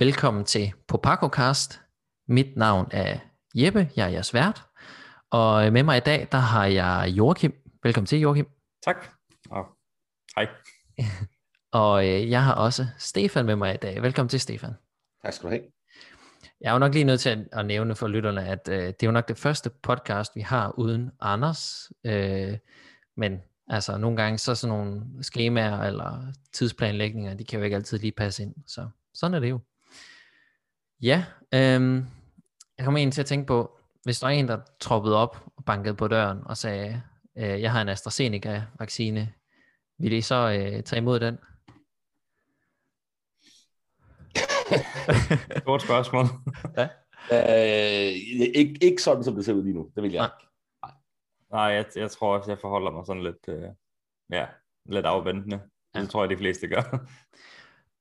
Og velkommen til PopacoCast. Mit navn er Jeppe, jeg er jeres vært. Og med mig i dag, der har jeg Joachim. Velkommen til, Joachim. Tak. Og hej. og øh, jeg har også Stefan med mig i dag. Velkommen til, Stefan. Tak skal du have. Jeg er jo nok lige nødt til at, at nævne for lytterne, at øh, det er jo nok det første podcast, vi har uden Anders. Øh, men altså nogle gange så sådan nogle skemaer eller tidsplanlægninger, de kan jo ikke altid lige passe ind. Så sådan er det jo. Ja, øhm, jeg kommer ind til at tænke på, hvis der er en, der troppede op og bankede på døren og sagde, øh, jeg har en AstraZeneca-vaccine, vil I så øh, tage imod den? Stort spørgsmål. ja. øh, ikke, ikke sådan, som det ser ud lige nu. Det vil jeg ikke. Nej, jeg, jeg tror også, jeg forholder mig sådan lidt, øh, ja, lidt afventende. Ja. Det tror jeg, de fleste gør.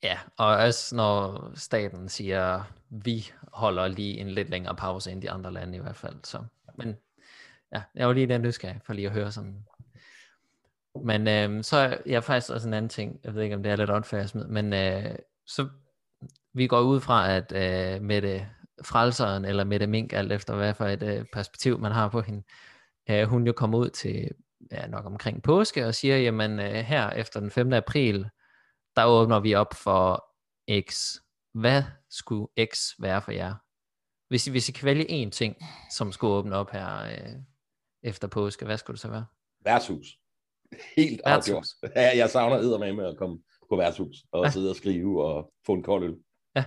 Ja, og også når staten siger, vi holder lige en lidt længere pause end de andre lande i hvert fald. Så. Men ja, jeg var lige den nysgerrig for lige at høre sådan. Men øh, så er jeg faktisk også en anden ting, jeg ved ikke om det er lidt åndfærdigt, men øh, så vi går ud fra, at øh, med det frelseren eller med det mink, alt efter hvad for et øh, perspektiv man har på hende, øh, hun jo kommer ud til ja, nok omkring påske og siger, jamen øh, her efter den 5. april, der åbner vi op for X. Hvad skulle X være for jer? Hvis I, hvis I kan vælge én ting, som skulle åbne op her øh, efter påske, hvad skulle det så være? Værtshus. Helt afgjort. Ja, jeg savner med med at komme på værtshus og ja. sidde og skrive og få en kold øl. Ja.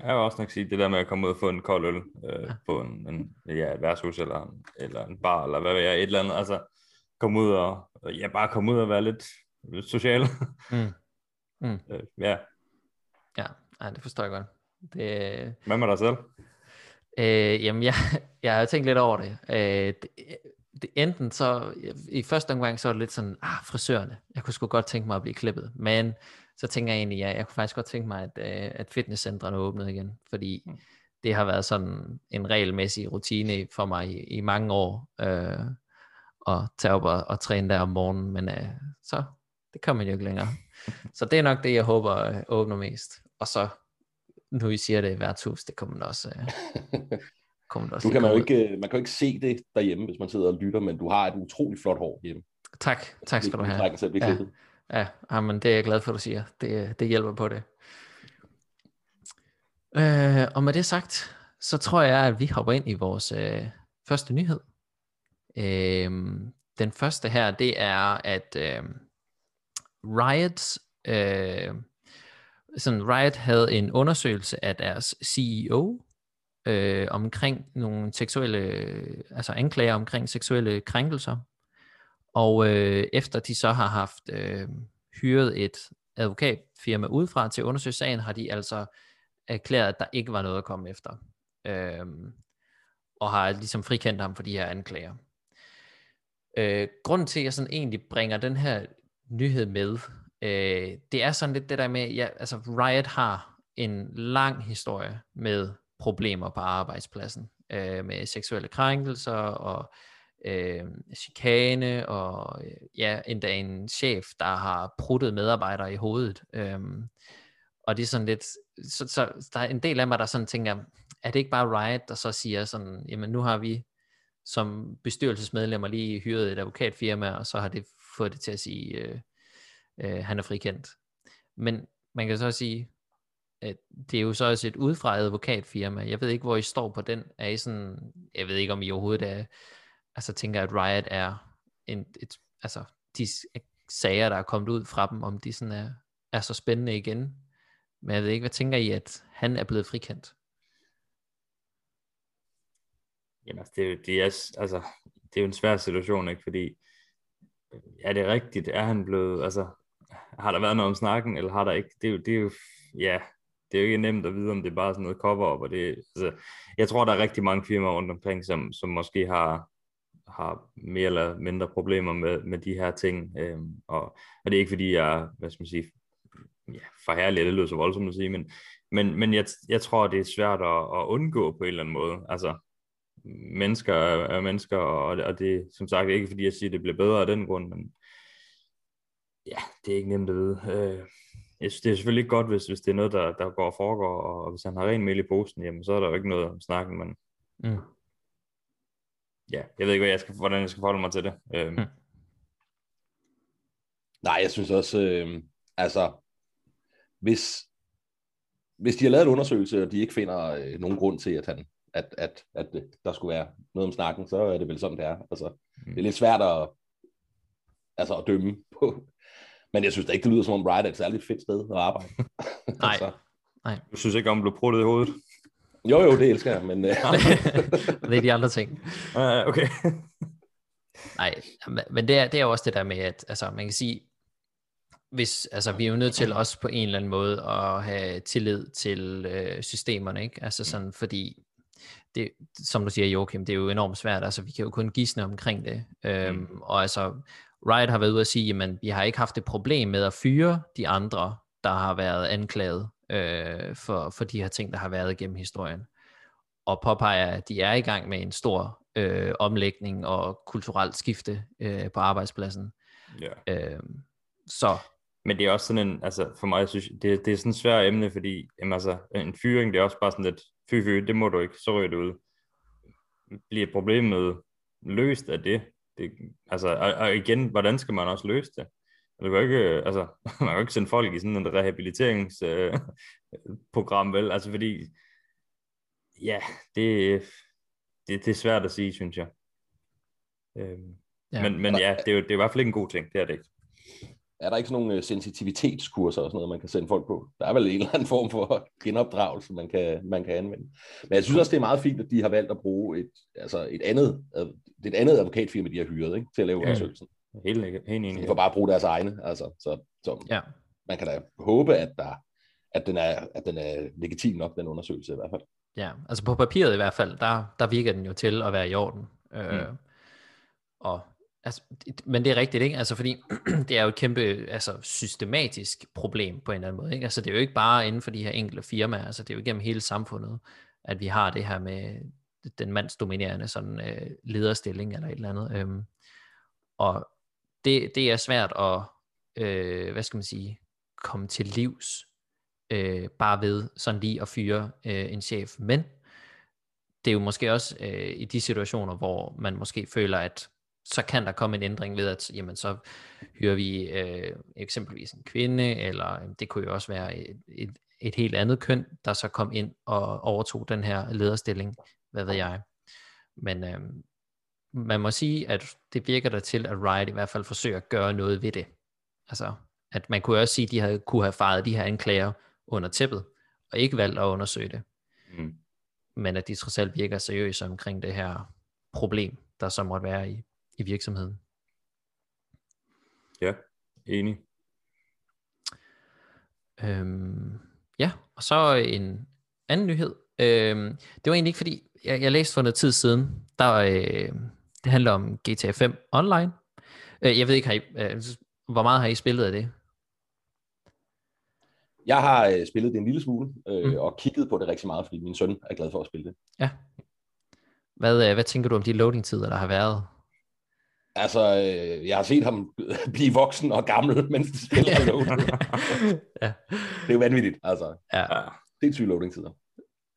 Jeg vil også nok sige, det der med at komme ud og få en kold øl øh, ja. på en, en ja, et værtshus eller, eller en bar, eller hvad ved jeg, et eller andet. Altså, komme ud og, ja, bare komme ud og være lidt, lidt social. Mm. Mm. Øh, ja. Ja, ej, det forstår jeg godt. Det, Hvad med dig selv? Øh, jamen, jeg, jeg har tænkt lidt over det. Øh, det, det. Enten så, i første omgang, så var det lidt sådan, ah, frisørerne. Jeg kunne sgu godt tænke mig at blive klippet. Men så tænker jeg egentlig, ja, jeg kunne faktisk godt tænke mig, at, øh, at fitnesscentrene åbnede igen. Fordi mm. det har været sådan en regelmæssig rutine for mig i, i mange år. Øh, at tage op og, og træne der om morgenen. Men øh, så, det kommer man jo ikke længere. Så det er nok det, jeg håber øh, åbner mest. Og så, nu I siger det i værtshus, det kommer også... Øh, kommer også du kan man, jo ikke, man kan jo ikke se det derhjemme, hvis man sidder og lytter, men du har et utroligt flot hår hjemme. Tak, tak skal du have. Selv, ja, ja, ja, men det er jeg glad for, at du siger. Det, det hjælper på det. Øh, og med det sagt, så tror jeg, at vi hopper ind i vores øh, første nyhed. Øh, den første her, det er, at øh, Riot, øh, sådan Riot havde en undersøgelse af deres CEO øh, omkring nogle seksuelle, altså anklager omkring seksuelle krænkelser. Og øh, efter de så har haft øh, hyret et advokatfirma udefra til at undersøge sagen, har de altså erklæret, at der ikke var noget at komme efter. Øh, og har ligesom frikendt ham for de her anklager. Øh, grunden til, at jeg sådan egentlig bringer den her nyhed med. Øh, det er sådan lidt det der med, ja, altså Riot har en lang historie med problemer på arbejdspladsen, øh, med seksuelle krænkelser og øh, chikane og øh, ja, endda en chef, der har pruttet medarbejdere i hovedet. Øh, og det er sådan lidt, så, så der er en del af mig, der sådan tænker, er det ikke bare Riot, der så siger sådan, jamen nu har vi som bestyrelsesmedlemmer lige hyret et advokatfirma, og så har det fået det til at sige, øh, øh, han er frikendt. Men man kan så sige, at det er jo så også et udfra advokatfirma. Jeg ved ikke, hvor I står på den. Er I sådan, jeg ved ikke, om I overhovedet er, altså tænker, at Riot er en, et, altså de sager, der er kommet ud fra dem, om de sådan er, er så spændende igen. Men jeg ved ikke, hvad tænker I, at han er blevet frikendt? Jamen, altså, det, det, er, altså, det er jo en svær situation, ikke? Fordi er det rigtigt? Er han blevet, altså, har der været noget om snakken, eller har der ikke? Det er jo, det er jo ja, det er jo ikke nemt at vide, om det er bare sådan noget cover-up, og det, altså, jeg tror, der er rigtig mange firmaer rundt omkring, som, som måske har, har mere eller mindre problemer med, med de her ting, øhm, og, og det er ikke fordi, jeg, hvad skal man sige, ja, forhærlig, det lyder så voldsomt at sige, men, men, men jeg, jeg tror, det er svært at, at undgå på en eller anden måde, altså, mennesker er, er mennesker, og, og det som sagt ikke fordi jeg siger, det bliver bedre af den grund, men ja, det er ikke nemt at vide. Øh, jeg synes, det er selvfølgelig ikke godt, hvis, hvis det er noget, der, der går og foregår, og hvis han har ren mel i posen, jamen, så er der jo ikke noget om snakken, men Mm. ja, jeg ved ikke, hvad jeg skal, hvordan jeg skal forholde mig til det. Øhm, Mm. Nej, jeg synes også, øh, altså, hvis, hvis de har lavet en undersøgelse, og de ikke finder øh, nogen grund til, at, han, at, at, at øh, der skulle være noget om snakken, så er det vel sådan, det er. Altså, det er lidt svært at, altså, at dømme på. Men jeg synes da ikke, det lyder som om Riot er et særligt fedt sted at arbejde. Nej. altså, Du synes ikke om, at blive pruttet i hovedet? jo, jo, det elsker jeg, men øh, det er de andre ting. Uh, okay. Nej, men- det er, det er jo også det der med, at altså, man kan sige, hvis, altså, vi er jo nødt til også på en eller anden måde at have tillid til øh, systemerne, ikke? Altså sådan, fordi det, som du siger, Joachim, det er jo enormt svært, altså vi kan jo kun gisne omkring det, øhm, Mm. og altså Riot har været ude at sige, jamen vi har ikke haft et problem med at fyre de andre, der har været anklaget øh, for, for de her ting, der har været gennem historien, og påpeger, at de er i gang med en stor øh, omlægning og kulturelt skifte øh, på arbejdspladsen. ja. Øh, så Men det er også sådan en, altså for mig, jeg synes, det, det er sådan et svært emne, fordi jamen, altså, en fyring, det er også bare sådan lidt, fy fy, det må du ikke, så ryger det ud. Bliver problemet løst af det? Det altså, og, og, igen, hvordan skal man også løse det? Du kan ikke, øh, altså, man kan jo ikke sende folk i sådan en rehabiliteringsprogram, vel? Altså fordi, ja, det, det, det er svært at sige, synes jeg. Øhm, ja. Men, men ja, det er, jo, det er i hvert fald ikke en god ting, det er det ikke. Er der ikke sådan nogle øh, sensitivitetskurser og sådan noget, man kan sende folk på? Der er vel en eller anden form for genopdragelse, man kan, man kan anvende. Men jeg synes også, det er meget fint, at de har valgt at bruge et, altså et andet, et andet advokatfirma, de har hyret ikke, til at lave Ja. undersøgelsen. Helt, helt enig. De får bare bruge deres egne. Altså, så, så ja, man kan da håbe, at, der, at, den er, at den er legitim nok, den undersøgelse i hvert fald. Ja, altså på papiret i hvert fald, der, der virker den jo til at være i orden. Øh, Mm. og, altså, men det er rigtigt, ikke? Altså fordi det er jo et kæmpe altså, systematisk problem på en eller anden måde. Ikke? Altså det er jo ikke bare inden for de her enkelte firmaer, altså det er jo igennem hele samfundet, at vi har det her med den mandsdominerende sådan, øh, lederstilling eller et eller andet. Øhm, og det, det er svært at, øh, hvad skal man sige, komme til livs, øh, bare ved sådan lige at fyre øh, en chef. Men det er jo måske også øh, i de situationer, hvor man måske føler, at så kan der komme en ændring ved, at jamen, så hyrer vi øh, eksempelvis en kvinde, eller øh, det kunne jo også være et, et, et helt andet køn, der så kom ind og overtog den her lederstilling, hvad ved jeg. Men øh, man må sige, at det virker der til, at Riot i hvert fald forsøger at gøre noget ved det. Altså, at man kunne også sige, at de havde, kunne have faret de her anklager under tæppet, og ikke valgt at undersøge det, Mm. men at de trods alt virker seriøse omkring det her problem, der så måtte være i, i virksomheden. Ja, enig. Øhm, ja, og så en anden nyhed. Øhm, det var egentlig ikke fordi, jeg, jeg læste for noget tid siden, der øh, det handler om GTA 5 online. Øh, jeg ved ikke, har I, øh, hvor meget har I spillet af det? Jeg har øh, spillet det en lille smule, øh, Mm. og kigget på det rigtig meget, fordi min søn er glad for at spille det. Ja. Hvad, øh, hvad tænker du om de loading-tider, der har været? Altså, øh, jeg har set ham blive voksen og gammel, mens de spiller Ja. loading. ja. Det er jo vanvittigt, altså. ja. Ja. Sindssyge loading-tider.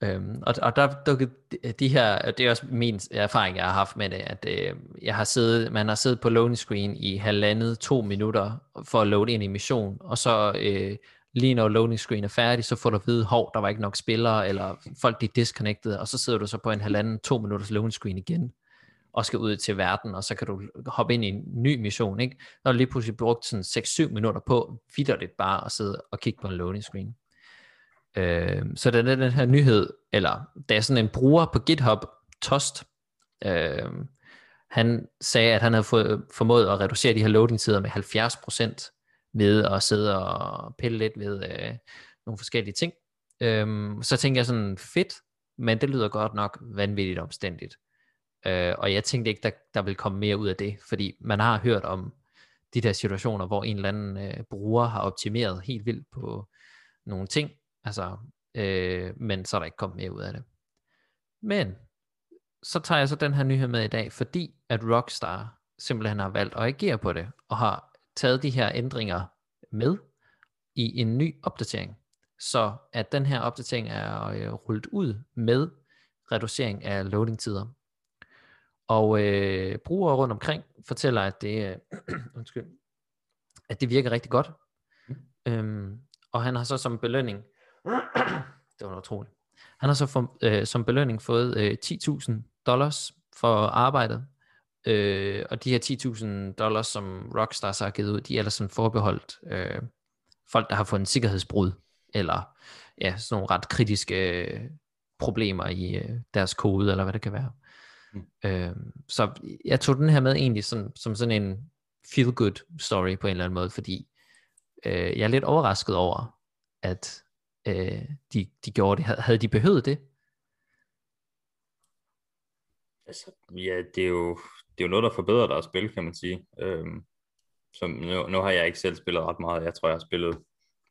Øhm, og, og der dukkede de- de her, det er også min erfaring, jeg har haft med det, at øh, jeg har siddet, man har siddet på loading screen i halvandet, to minutter for at loade ind i mission, og så øh, lige når loading screen er færdig, så får du at vide, hov, der var ikke nok spillere, eller folk de er disconnected, og så sidder du så på en halvanden, to minutters loading screen igen, og skal ud til verden, og så kan du hoppe ind i en ny mission, ikke? Når du lige pludselig brugt sådan 6-7 minutter på, vidderligt bare at sidde og kigge på en loading screen. Øh, så den, den her nyhed, eller der er sådan en bruger på GitHub, Tost, øh, han sagde, at han havde fået, formået at reducere de her loading-tider med 70% ved at sidde og pille lidt ved øh, nogle forskellige ting. Øh, så tænkte jeg sådan, fedt, men det lyder godt nok vanvittigt omstændigt. Øh, og jeg tænkte ikke, der, der vil komme mere ud af det, fordi man har hørt om de der situationer, hvor en eller anden øh, bruger har optimeret helt vildt på nogle ting, altså, øh, men så er der ikke kommet mere ud af det. Men så tager jeg så den her nyhed med i dag, fordi at Rockstar simpelthen har valgt at agere på det, og har taget de her ændringer med i en ny opdatering, så at den her opdatering er øh, rullet ud med reducering af loading-tider. Og øh, brugere rundt omkring fortæller, at det, øh, undskyld, at det virker rigtig godt. Mm. Øhm, og han har så som belønning, det var utroligt, han har så for, øh, som belønning fået øh, 10.000 dollars for arbejdet. Øh, og de her 10.000 dollars, som Rockstar har givet ud, de er ellers sådan forbeholdt øh, folk, der har fået en sikkerhedsbrud, eller ja, sådan nogle ret kritiske øh, problemer i øh, deres kode, eller hvad det kan være. Mm. Øh, så jeg tog den her med egentlig sådan, som sådan en feel-good story på en eller anden måde, fordi øh, jeg er lidt overrasket over, at øh, de, de gjorde det. Havde de behøvet det? Altså, ja, det er jo, det er jo noget, der forbedrer deres spil, kan man sige. Øhm, som nu, nu har jeg ikke selv spillet ret meget. Jeg tror, jeg har spillet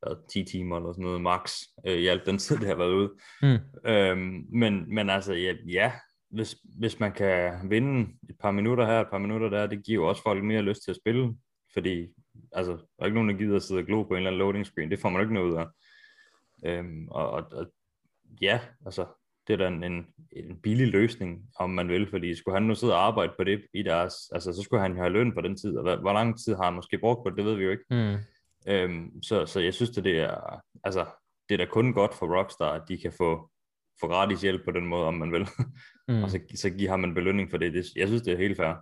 hvad, 10 timer eller sådan noget max øh, i alt den tid, det har været ude. Mm. Øhm, men, men altså, ja, ja hvis, hvis man kan vinde et par minutter her, et par minutter der, det giver jo også folk mere lyst til at spille, fordi altså, der er ikke nogen, der gider at sidde og glo på en eller anden loading screen, det får man ikke noget ud af. Øhm, og, og, og ja, altså, det er da en, en, en billig løsning, om man vil, fordi skulle han nu sidde og arbejde på det i deres, altså så skulle han jo have løn på den tid, og hvad, hvor lang tid har han måske brugt på det, det ved vi jo ikke. Mm. Øhm, så, så jeg synes, at det er, altså, det er da kun godt for Rockstar, at de kan få, få gratis hjælp på den måde, om man vil. Mm. og så, så giver ham en belønning for det. det. Jeg synes, det er helt fair.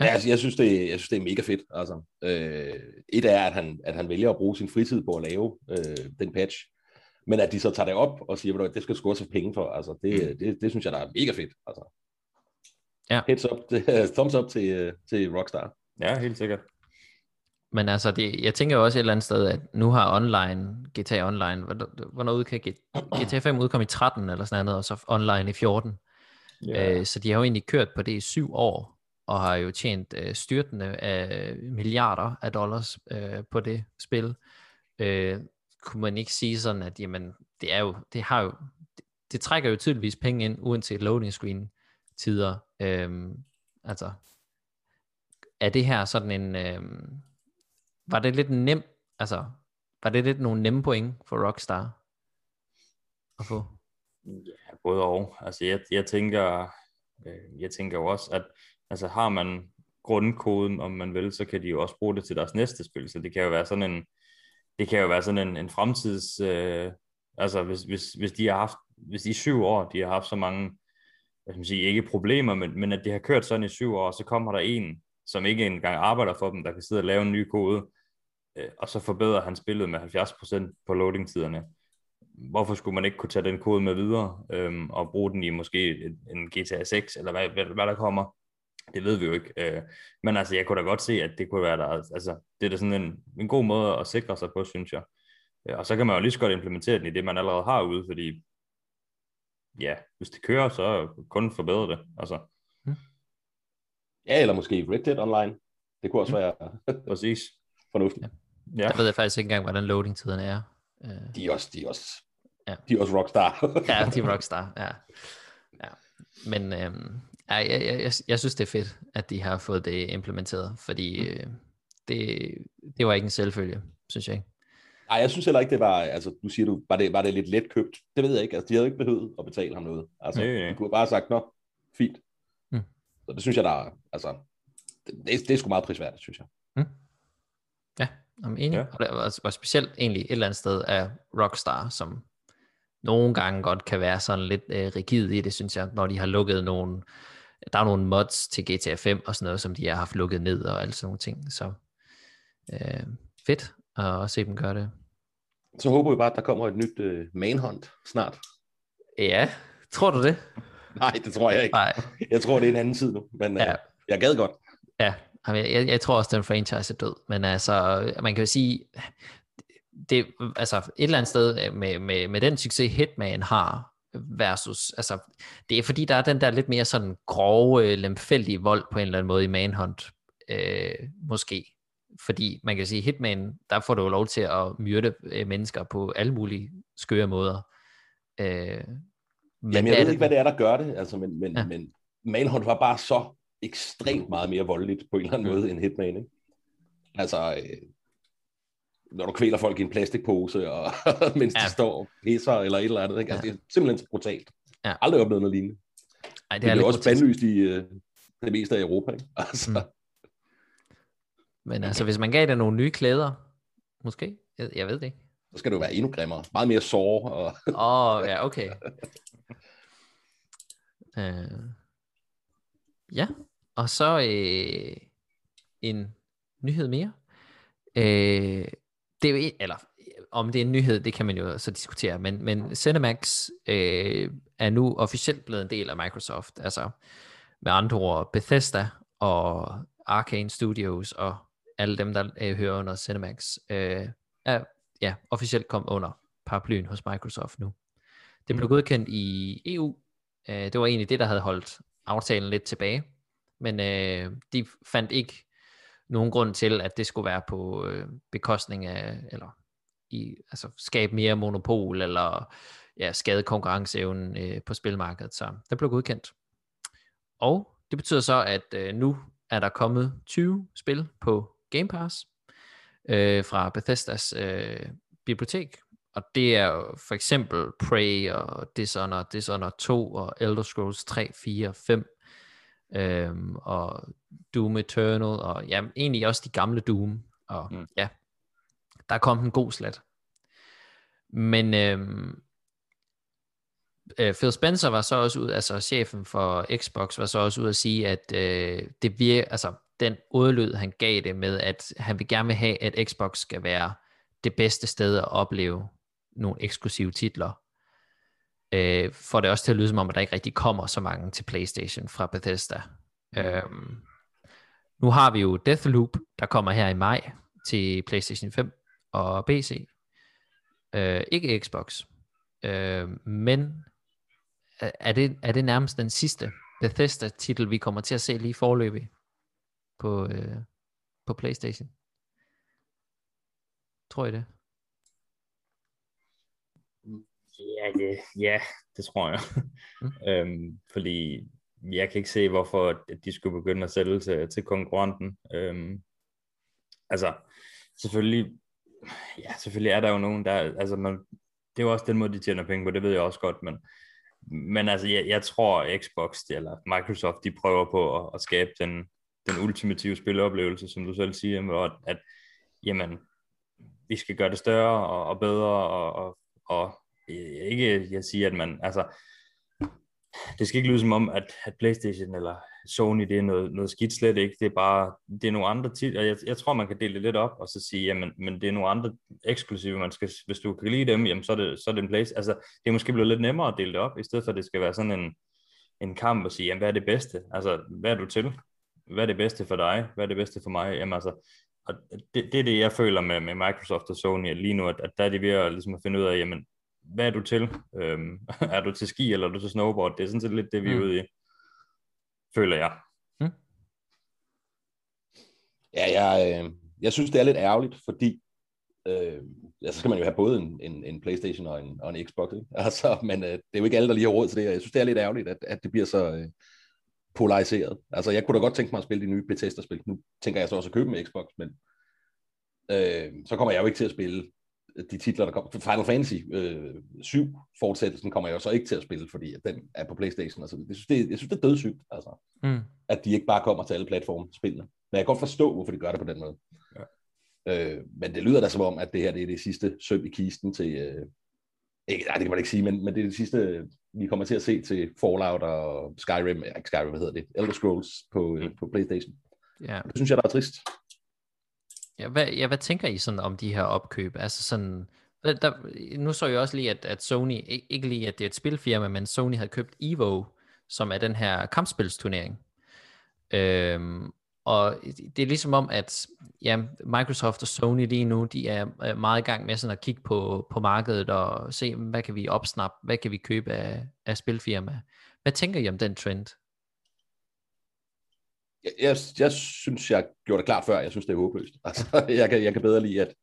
Ja, altså, jeg, synes, det, jeg synes, det er mega fedt. Altså, øh, et er, at han, at han vælger at bruge sin fritid på at lave øh, den patch, men at de så tager det op og siger, at det skal sgu også penge for, altså, det, mm. det, det, det synes jeg, der er mega fedt. Altså. Ja. Heads up, thumbs up til, til Rockstar. Ja, helt sikkert. Men altså, det, jeg tænker jo også et eller andet sted, at nu har online, GTA Online, hvornår udkom GTA 5 udkom i 13 eller sådan noget, og så online i 14. Yeah. Øh, så de har jo egentlig kørt på det i syv år, og har jo tjent øh, styrtende af milliarder af dollars øh, på det spil. Øh, kunne man ikke sige sådan, at jamen, det er jo, det har jo, det, det trækker jo tydeligvis penge ind, uanset loading screen tider. Øh, altså, er det her sådan en, øh, var det lidt nem, altså, var det lidt nogle nemme point for Rockstar at få? Ja, både og. Altså, jeg, jeg tænker, øh, jeg tænker jo også, at altså, har man grundkoden, om man vil, så kan de jo også bruge det til deres næste spil, så det kan jo være sådan en, det kan jo være sådan en, en fremtids, øh, altså hvis, hvis, hvis de har haft, hvis de i syv år, de har haft så mange, hvad skal man sige, ikke problemer, men, men at de har kørt sådan i syv år, så kommer der en, som ikke engang arbejder for dem, der kan sidde og lave en ny kode, øh, og så forbedrer han spillet med 70% på loading-tiderne. Hvorfor skulle man ikke kunne tage den kode med videre, øh, og bruge den i måske en GTA 6, eller hvad, hvad, hvad der kommer? Det ved vi jo ikke. Øh, men altså, jeg kunne da godt se, at det kunne være der. Altså, det er da sådan en, en god måde at sikre sig på, synes jeg. Øh, og så kan man jo lige så godt implementere den i det, man allerede har ude, fordi ja, hvis det kører, så kun forbedre det. Altså. Ja, eller måske Red Dead Online. Det kunne også hmm. være Præcis. fornuftigt. Ja. Ja. Der ved jeg faktisk ikke engang, hvordan loading-tiderne er. Øh. De er også, de er også, ja. de er også rockstar. ja, de er rockstar, ja. ja. Men øhm, ja, jeg, jeg, jeg, jeg synes, det er fedt, at de har fået det implementeret, fordi mm. øh, det, det var ikke en selvfølge, synes jeg ikke. Nej, jeg synes heller ikke, det var, altså du siger du, var det, var det lidt let købt? Det ved jeg ikke, altså de havde ikke behøvet at betale ham noget. Altså, nej, de kunne bare have sagt, nå, fint. Så det synes jeg, der er, altså, det, det, det er sgu meget prisværdigt, synes jeg. Mm. Ja, jeg er enig. Ja. Og, det, og, og specielt egentlig et eller andet sted af Rockstar, som nogle gange godt kan være sådan lidt øh, rigid i det, synes jeg, når de har lukket nogle, der er nogle mods til GTA 5 og sådan noget, som de har haft lukket ned og alle sådan nogle ting. Så øh, fedt at se dem gøre det. Så håber vi bare, at der kommer et nyt øh, manhunt snart. Ja, tror du det? Nej, det tror jeg ikke. Nej. Jeg tror, det er en anden tid nu, men øh, ja. jeg gad godt. Ja, jeg, jeg, tror også, den franchise er død, men altså, man kan jo sige, det, altså et eller andet sted med, med, med den succes Hitman har, versus, altså, det er fordi, der er den der lidt mere sådan grove, lemfældige vold på en eller anden måde i Manhunt, øh, måske. Fordi man kan sige, Hitman, der får du jo lov til at myrde øh, mennesker på alle mulige skøre måder. Øh, men Jamen, jeg ved ikke, hvad det er, der gør det, altså, men, men, ja. men Manhunt var bare så ekstremt meget mere voldeligt på en eller anden måde end Hitman, ikke? Altså, øh, når du kvæler folk i en plastikpose, og, mens ja. De står og pisser eller et eller andet. Ikke? Altså, Ja. Det er simpelthen så brutalt. Ja. Aldrig oplevet noget lignende. Ej, Det det er, det er også bandlyst i øh, det meste af Europa. Ikke? Altså, Mm. Men altså, hvis man gav det nogle nye klæder, måske? Jeg, jeg ved det ikke. Så skal det jo være endnu grimmere. Meget mere sår. Og... Åh, oh, ja, okay. Uh, ja, og så øh, en nyhed mere. Øh, det er jo, en- eller om det er en nyhed, det kan man jo så diskutere, men, men Cinemax øh, er nu officielt blevet en del af Microsoft. Altså med andre ord, Bethesda og Arcane Studios og alle dem, der øh, hører under Cinemax, øh, er ja, officielt kommet under paraplyen hos Microsoft nu. Det blev godkendt i EU. Øh, det var egentlig det, der havde holdt aftalen lidt tilbage. Men øh, de fandt ikke nogen grund til, at det skulle være på øh, bekostning af, eller i, altså skabe mere monopol, eller ja, skade konkurrenceevnen øh, på spilmarkedet. Så det blev godkendt. Og det betyder så, at øh, nu er der kommet 20 spil på Game Pass øh, fra Bethesdas øh, bibliotek. Og det er jo for eksempel Prey og Dishonored, Dishonored 2 og Elder Scrolls 3, 4, 5 øhm, og Doom Eternal og ja, egentlig også de gamle Doom. Og Mm. ja, der er kommet en god slat. Men øhm, øh, Phil Spencer var så også ud, altså chefen for Xbox var så også ud at sige, at øh, det vir, altså den udlød, han gav det med, at han vil gerne vil have, at Xbox skal være det bedste sted at opleve nogle eksklusive titler. Øh, får det også til at lyde som om, at der ikke rigtig kommer så mange til PlayStation fra Bethesda. Øhm, nu har vi jo Deathloop, der kommer her i maj til PlayStation 5 og PC. Øh, ikke Xbox. Øh, men er er det, er det nærmest den sidste Bethesda-titel, vi kommer til at se lige forløbig på, øh, på PlayStation? Tror I det? Ja, det, ja, det tror jeg. Mm. øhm, fordi jeg kan ikke se, hvorfor de skulle begynde at sælge til, til konkurrenten. Øhm, altså, selvfølgelig, ja, selvfølgelig er der jo nogen, der, altså man, det er jo også den måde, de tjener penge på, det ved jeg også godt, men, men altså, jeg, jeg tror, Xbox eller Microsoft, de prøver på at, at skabe den, den ultimative spilleoplevelse, som du selv siger, hvor at, at jamen, vi skal gøre det større og, og bedre, og, og, og ikke, jeg siger, at man, altså, det skal ikke lyde som om, at, at Playstation eller Sony, det er noget, noget skidt slet ikke, det er bare, det er nogle andre titler, jeg, jeg tror, man kan dele det lidt op, og så sige, jamen, men det er nogle andre eksklusive, man skal, hvis du kan lide dem, jamen, så er det, så er det en place, altså, det er måske blevet lidt nemmere at dele det op, i stedet for, at det skal være sådan en, en kamp og sige, jamen, hvad er det bedste, altså, hvad er du til, hvad er det bedste for dig, hvad er det bedste for mig, jamen, altså, og det, det er det, jeg føler med, med Microsoft og Sony lige nu, at, at der er de ved at, ligesom at finde ud af, jamen, hvad er du til? Øhm, er du til ski, eller er du til snowboard? Det er sådan set lidt det, vi er Mm. ude i, føler jeg. Ja, jeg, øh, jeg synes, det er lidt ærgerligt, fordi øh, ja, så skal man jo have både en, en, en Playstation og en, og en Xbox. Ikke? Altså, men øh, det er jo ikke alle, der lige har råd til det, og jeg synes, det er lidt ærgerligt, at, at det bliver så øh, polariseret. Altså, jeg kunne da godt tænke mig at spille de nye Bethesda-spil. Nu tænker jeg så også at købe en Xbox, men øh, så kommer jeg jo ikke til at spille de titler, der kommer. Final Fantasy øh, 7 fortsættelsen kommer jeg jo så ikke til at spille, fordi den er på Playstation. Altså, jeg, synes, det, jeg synes, det er dødssygt, altså, Mm. at de ikke bare kommer til alle platforme spillene. Men jeg kan godt forstå, hvorfor de gør det på den måde. Ja. Øh, men det lyder da som om, at det her det er det sidste søm i kisten til... Øh, ikke, nej, det kan man ikke sige, men, men det er det sidste, vi kommer til at se til Fallout og Skyrim, ikke Skyrim, hvad hedder det, Elder Scrolls på, øh, på Playstation. Ja. Det synes jeg, der er trist. Ja, hvad, ja, hvad tænker I sådan om de her opkøb? Altså sådan, øh, der, nu så jeg også lige, at, at Sony, ikke, lige at det er et spilfirma, men Sony havde købt Evo, som er den her kampspilsturnering. Øhm, og det er ligesom om, at ja, Microsoft og Sony lige nu, de er meget i gang med sådan at kigge på, på markedet og se, hvad kan vi opsnappe, hvad kan vi købe af, af spilfirma. Hvad tænker I om den trend? Jeg, jeg, jeg synes, jeg gjorde det klart før, jeg synes, det er håbløst. Altså, jeg, kan, jeg kan bedre lide, at,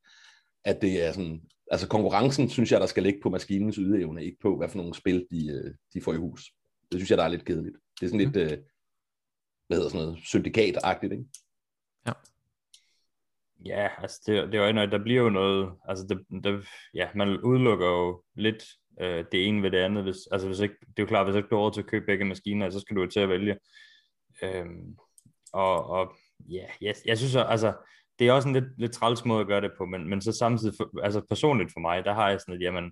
at det er sådan... Altså konkurrencen, synes jeg, der skal ligge på maskinens ydeevne, ikke på, hvad for nogle spil, de, øh, de får i hus. Det synes jeg, der er lidt kedeligt. Det er sådan lidt, øh, hvad hedder sådan noget, syndikatagtigt, ikke? Ja, altså det, det er jo, der bliver jo noget, altså det, det, ja, man udelukker jo lidt øh, det ene ved det andet, hvis, altså hvis ikke, det er jo klart, hvis ikke du har råd til at købe begge maskiner, så skal du jo til at vælge. Øhm, og, og ja, jeg, jeg synes, altså, det er også en lidt, lidt træls måde at gøre det på, men, men så samtidig, for, altså personligt for mig, der har jeg sådan, at jamen,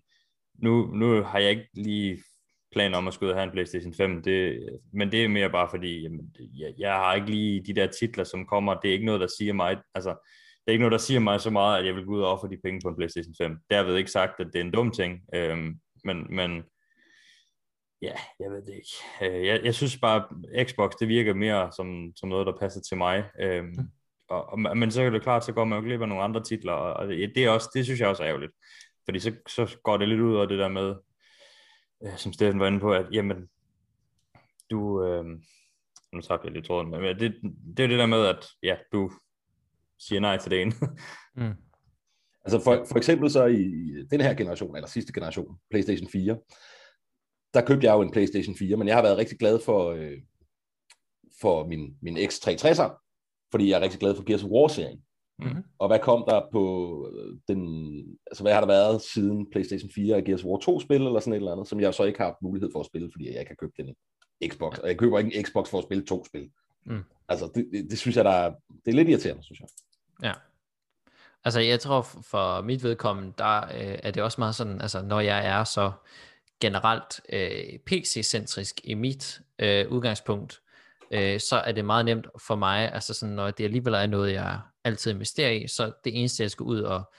nu, nu har jeg ikke lige planer om at skulle have en PlayStation 5, det, men det er mere bare fordi, jamen, jeg, jeg har ikke lige de der titler, som kommer, det er ikke noget, der siger mig, altså, det er ikke noget, der siger mig så meget, at jeg vil gå ud og ofre de penge på en PlayStation 5. Derved ikke sagt, at det er en dum ting, øhm, men, men ja, jeg ved det ikke. Øh, jeg, jeg synes bare, Xbox, det virker mere som, som noget, der passer til mig. Øhm, mm. og, og, men så er det klart, så går man jo glip af nogle andre titler, og, og det, er også, det synes jeg også er ærgerligt. Fordi så, så går det lidt ud af det der med, øh, som Steffen var inde på, at jamen, du, øh, nu tabte jeg lidt tråden, men det, det er det der med, at ja, du siger nej til det ene. mm. Altså for, for eksempel så i den her generation, eller sidste generation, PlayStation 4, der købte jeg jo en PlayStation 4, men jeg har været rigtig glad for, øh, for min, min X360'er, fordi jeg er rigtig glad for Gears of War-serien. Mm-hmm. Og hvad kom der på øh, den, altså hvad har der været siden PlayStation 4 og Gears of War 2 spil eller sådan et eller andet, som jeg så ikke har haft mulighed for at spille, fordi jeg ikke har købt den Xbox, og jeg køber ikke en Xbox for at spille to spil. Mm. Altså det, det, det, synes jeg, der er, det er lidt irriterende, synes jeg. Ja. Altså jeg tror for mit vedkommende, der øh, er det også meget sådan, altså når jeg er så generelt øh, PC-centrisk i mit øh, udgangspunkt, øh, så er det meget nemt for mig, altså sådan, når det alligevel er noget, jeg altid investerer i, så det eneste, jeg skal ud og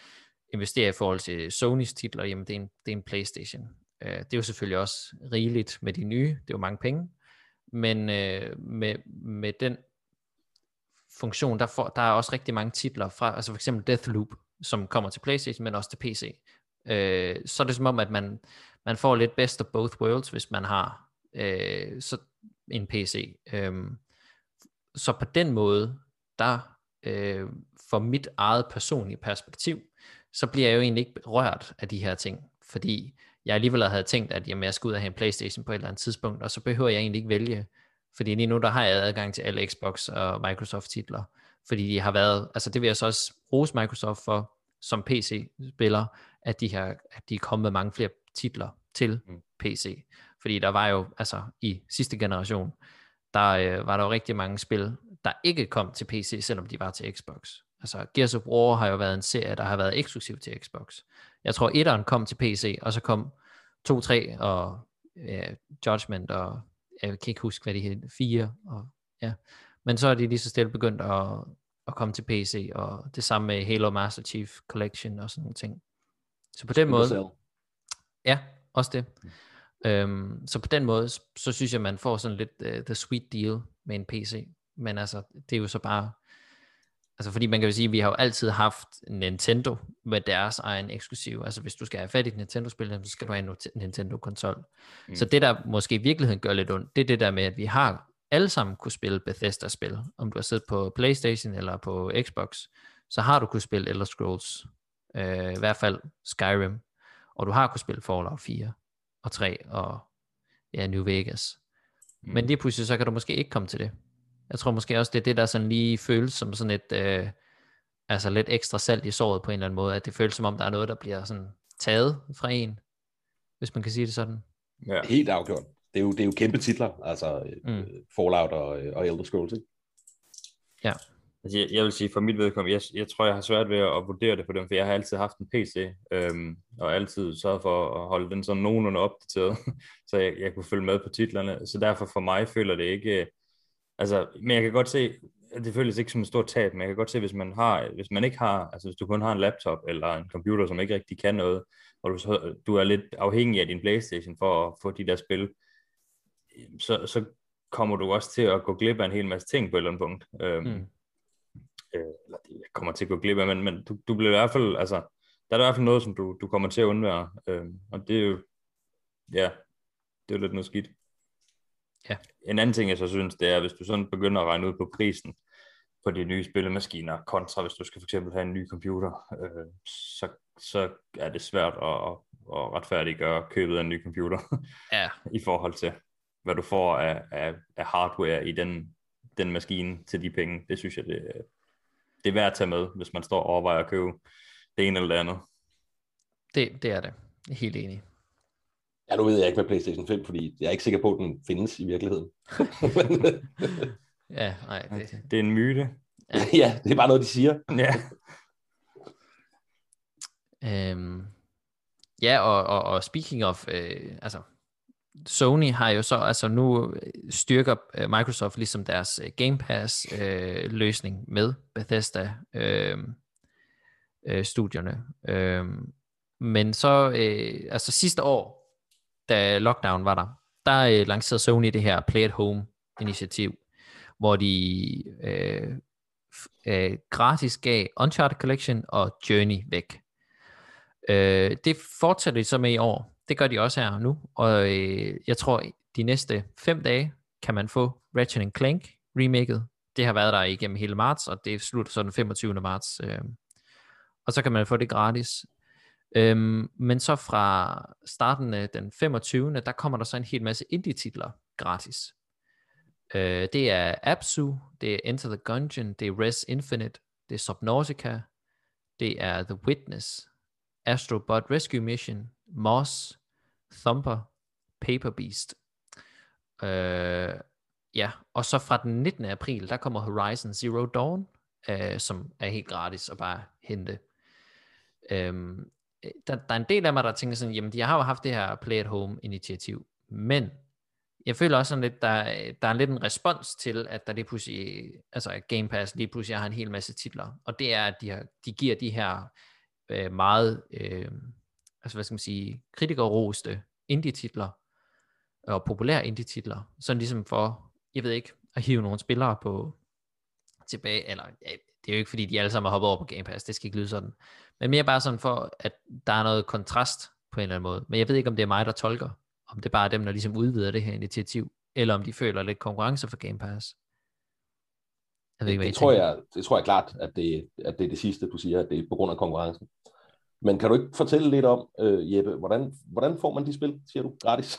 investere i forhold til Sonys titler, jamen det er en, det er en Playstation. Øh, det er jo selvfølgelig også rigeligt med de nye, det er jo mange penge, men øh, med, med den funktion, der, får, der er også rigtig mange titler fra, altså for eksempel Deathloop, som kommer til Playstation, men også til PC. Øh, så er det som om, at man, man får lidt best of both worlds, hvis man har øh, så en PC. Øh, så på den måde, der øh, for mit eget personlige perspektiv, så bliver jeg jo egentlig ikke rørt af de her ting, fordi jeg alligevel havde tænkt, at jamen, jeg skal ud og have en Playstation på et eller andet tidspunkt, og så behøver jeg egentlig ikke vælge, fordi lige nu der har jeg adgang til alle Xbox og Microsoft titler, fordi de har været, altså det vil jeg så også rose Microsoft for, som PC-spiller, at de, har, at de er kommet med mange flere titler til mm. PC. Fordi der var jo, altså i sidste generation, der øh, var der jo rigtig mange spil, der ikke kom til PC, selvom de var til Xbox. Altså Gears of War har jo været en serie, der har været eksklusiv til Xbox. Jeg tror, etteren kom til PC, og så kom 2, 3 og ja, Judgment, og jeg kan ikke huske, hvad de hed, 4. Og, ja. Men så er de lige så stille begyndt at, at komme til PC, og det samme med Halo Master Chief Collection og sådan nogle ting. Så på den måde... Ja, også det. Øhm, så på den måde, så, så synes jeg, man får sådan lidt uh, the sweet deal med en PC. Men altså, det er jo så bare, altså fordi man kan jo sige, at vi har jo altid haft Nintendo med deres egen eksklusiv. Altså hvis du skal have fat i et Nintendo-spil, så skal du have en Nintendo-konsol. Mm. Så det der måske i virkeligheden gør lidt ondt, det er det der med, at vi har alle sammen kunne spille Bethesda-spil. Om du har siddet på Playstation eller på Xbox, så har du kunne spille Elder Scrolls. Øh, I hvert fald Skyrim. Og du har kunne spille Fallout 4 og 3 og ja, New Vegas. Mm. Men lige pludselig så kan du måske ikke komme til det. Jeg tror måske også, det er det, der sådan lige føles som sådan et, øh, altså lidt ekstra salt i såret på en eller anden måde, at det føles som om, der er noget, der bliver sådan taget fra en, hvis man kan sige det sådan. Ja. Helt afgjort. Det er jo, det er jo kæmpe titler, altså mm. Øh, Fallout og, og Elder Scrolls, ikke? Ja. Altså, jeg, jeg vil sige, for mit vedkommende, jeg, jeg tror, jeg har svært ved at, vurdere det for dem, for jeg har altid haft en PC, øhm, og altid sørget for at holde den sådan nogenlunde opdateret, så jeg, jeg kunne følge med på titlerne. Så derfor for mig føler det ikke, altså, men jeg kan godt se, det føles ikke som et stort tab, men jeg kan godt se, hvis man har, hvis man ikke har, altså hvis du kun har en laptop eller en computer, som ikke rigtig kan noget, og du, så, du er lidt afhængig af din Playstation for at få de der spil, så, så kommer du også til at gå glip af en hel masse ting på et eller andet punkt. Øhm, mm øh, eller det kommer til at gå glip af, men, men du, du bliver i hvert fald, altså, der er i hvert fald noget, som du, du kommer til at undvære, øh, og det er jo, ja, det er jo lidt noget skidt. Ja. En anden ting, jeg så synes, det er, hvis du sådan begynder at regne ud på prisen på de nye spillemaskiner, kontra hvis du skal for eksempel have en ny computer, øh, så, så er det svært at, at, at retfærdiggøre købet af en ny computer, ja. i forhold til, hvad du får af, af, af hardware i den, den maskine til de penge. Det synes jeg, det, det er værd at tage med, hvis man står og overvejer at købe det ene eller det andet. Det, det er det. Jeg er helt enig. Ja, nu ved jeg ikke med PlayStation 5, fordi jeg er ikke sikker på, at den findes i virkeligheden. Ja, nej. Det, Det er en myte. ja, det er bare noget, de siger. Ja. Øhm, ja, og, og, og speaking of, øh, altså, Sony har jo så, altså nu øh, styrker øh, Microsoft ligesom deres øh, Game Pass øh, løsning med Bethesda øh, øh, studierne. Øh, men så, øh, altså sidste år, da lockdown var der, der øh, lancerede Sony det her Play at Home initiativ, hvor de øh, f- øh, gratis gav Uncharted Collection og Journey væk. Øh, det fortsætter de så med i år. Det gør de også her nu. Og øh, jeg tror, de næste fem dage kan man få Ratchet Clank remaket. Det har været der igennem hele marts, og det slutter så den 25. marts. Øh. Og så kan man få det gratis. Øhm, men så fra starten af den 25. der kommer der så en hel masse indie-titler gratis. Øh, det er Absu, det er Enter the Gungeon, det er Res Infinite, det er Subnautica, det er The Witness, Astro Bot Rescue Mission, Moss, Thumper, Paper Beast. Øh, ja, og så fra den 19. april, der kommer Horizon Zero Dawn, øh, som er helt gratis at bare hente. Øh, der, der er en del af mig, der tænker sådan, jamen de har jo haft det her Play at Home initiativ, men jeg føler også sådan lidt, der, der er lidt en respons til, at der lige pludselig, altså Game Pass lige pludselig har en hel masse titler, og det er, at de, har, de giver de her øh, meget, øh, altså hvad skal man sige, kritikerroste indie-titler, og populære indie-titler, sådan ligesom for, jeg ved ikke, at hive nogle spillere på tilbage, eller ja, det er jo ikke fordi, de alle sammen har hoppet over på Game Pass, det skal ikke lyde sådan, men mere bare sådan for, at der er noget kontrast på en eller anden måde, men jeg ved ikke, om det er mig, der tolker, om det bare er dem, der ligesom udvider det her initiativ, eller om de føler lidt konkurrence for Game Pass. Jeg ved ikke, hvad det, I tror jeg, det tror jeg klart, at det, at det er det sidste, du siger, at det er på grund af konkurrencen. Men kan du ikke fortælle lidt om, øh, Jeppe, hvordan, hvordan får man de spil, siger du, gratis?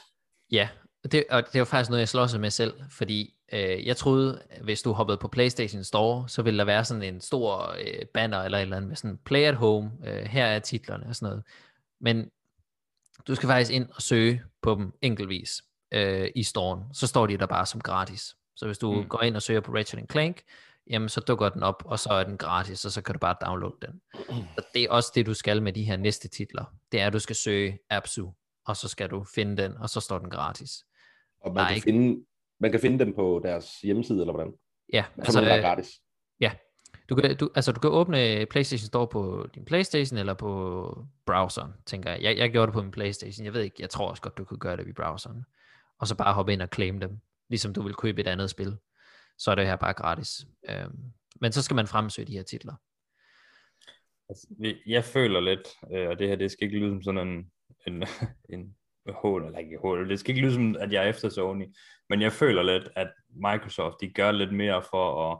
Ja, det, og det var faktisk noget, jeg slås med selv, fordi øh, jeg troede, hvis du hoppede på PlayStation Store, så ville der være sådan en stor øh, banner eller et eller andet med sådan Play at Home, øh, her er titlerne og sådan noget. Men du skal faktisk ind og søge på dem enkeltvis øh, i storen. Så står de der bare som gratis. Så hvis du mm. Går ind og søger på Ratchet Clank, jamen så dukker den op, og så er den gratis, og så kan du bare downloade den. Og det er også det, du skal med de her næste titler. Det er, at du skal søge Absu, og så skal du finde den, og så står den gratis. Og man kan, ikke. finde, man kan finde dem på deres hjemmeside, eller hvordan? Ja, Altså, altså, dem, der er øh, gratis. du, kan, du, altså du kan åbne PlayStation Store på din PlayStation, eller på browseren, tænker jeg. jeg. Jeg gjorde det på min PlayStation, jeg ved ikke, jeg tror også godt, du kunne gøre det i browseren. Og så bare hoppe ind og claim dem, ligesom du vil købe et andet spil. Så er det her bare gratis. Øhm, men så skal man fremsøge de her titler. Altså, jeg føler lidt, øh, og det her, det skal ikke lyde som sådan en, en, en hål, eller ikke hål, det skal ikke lyde som, at jeg er efter Sony, men jeg føler lidt, at Microsoft, de gør lidt mere for at,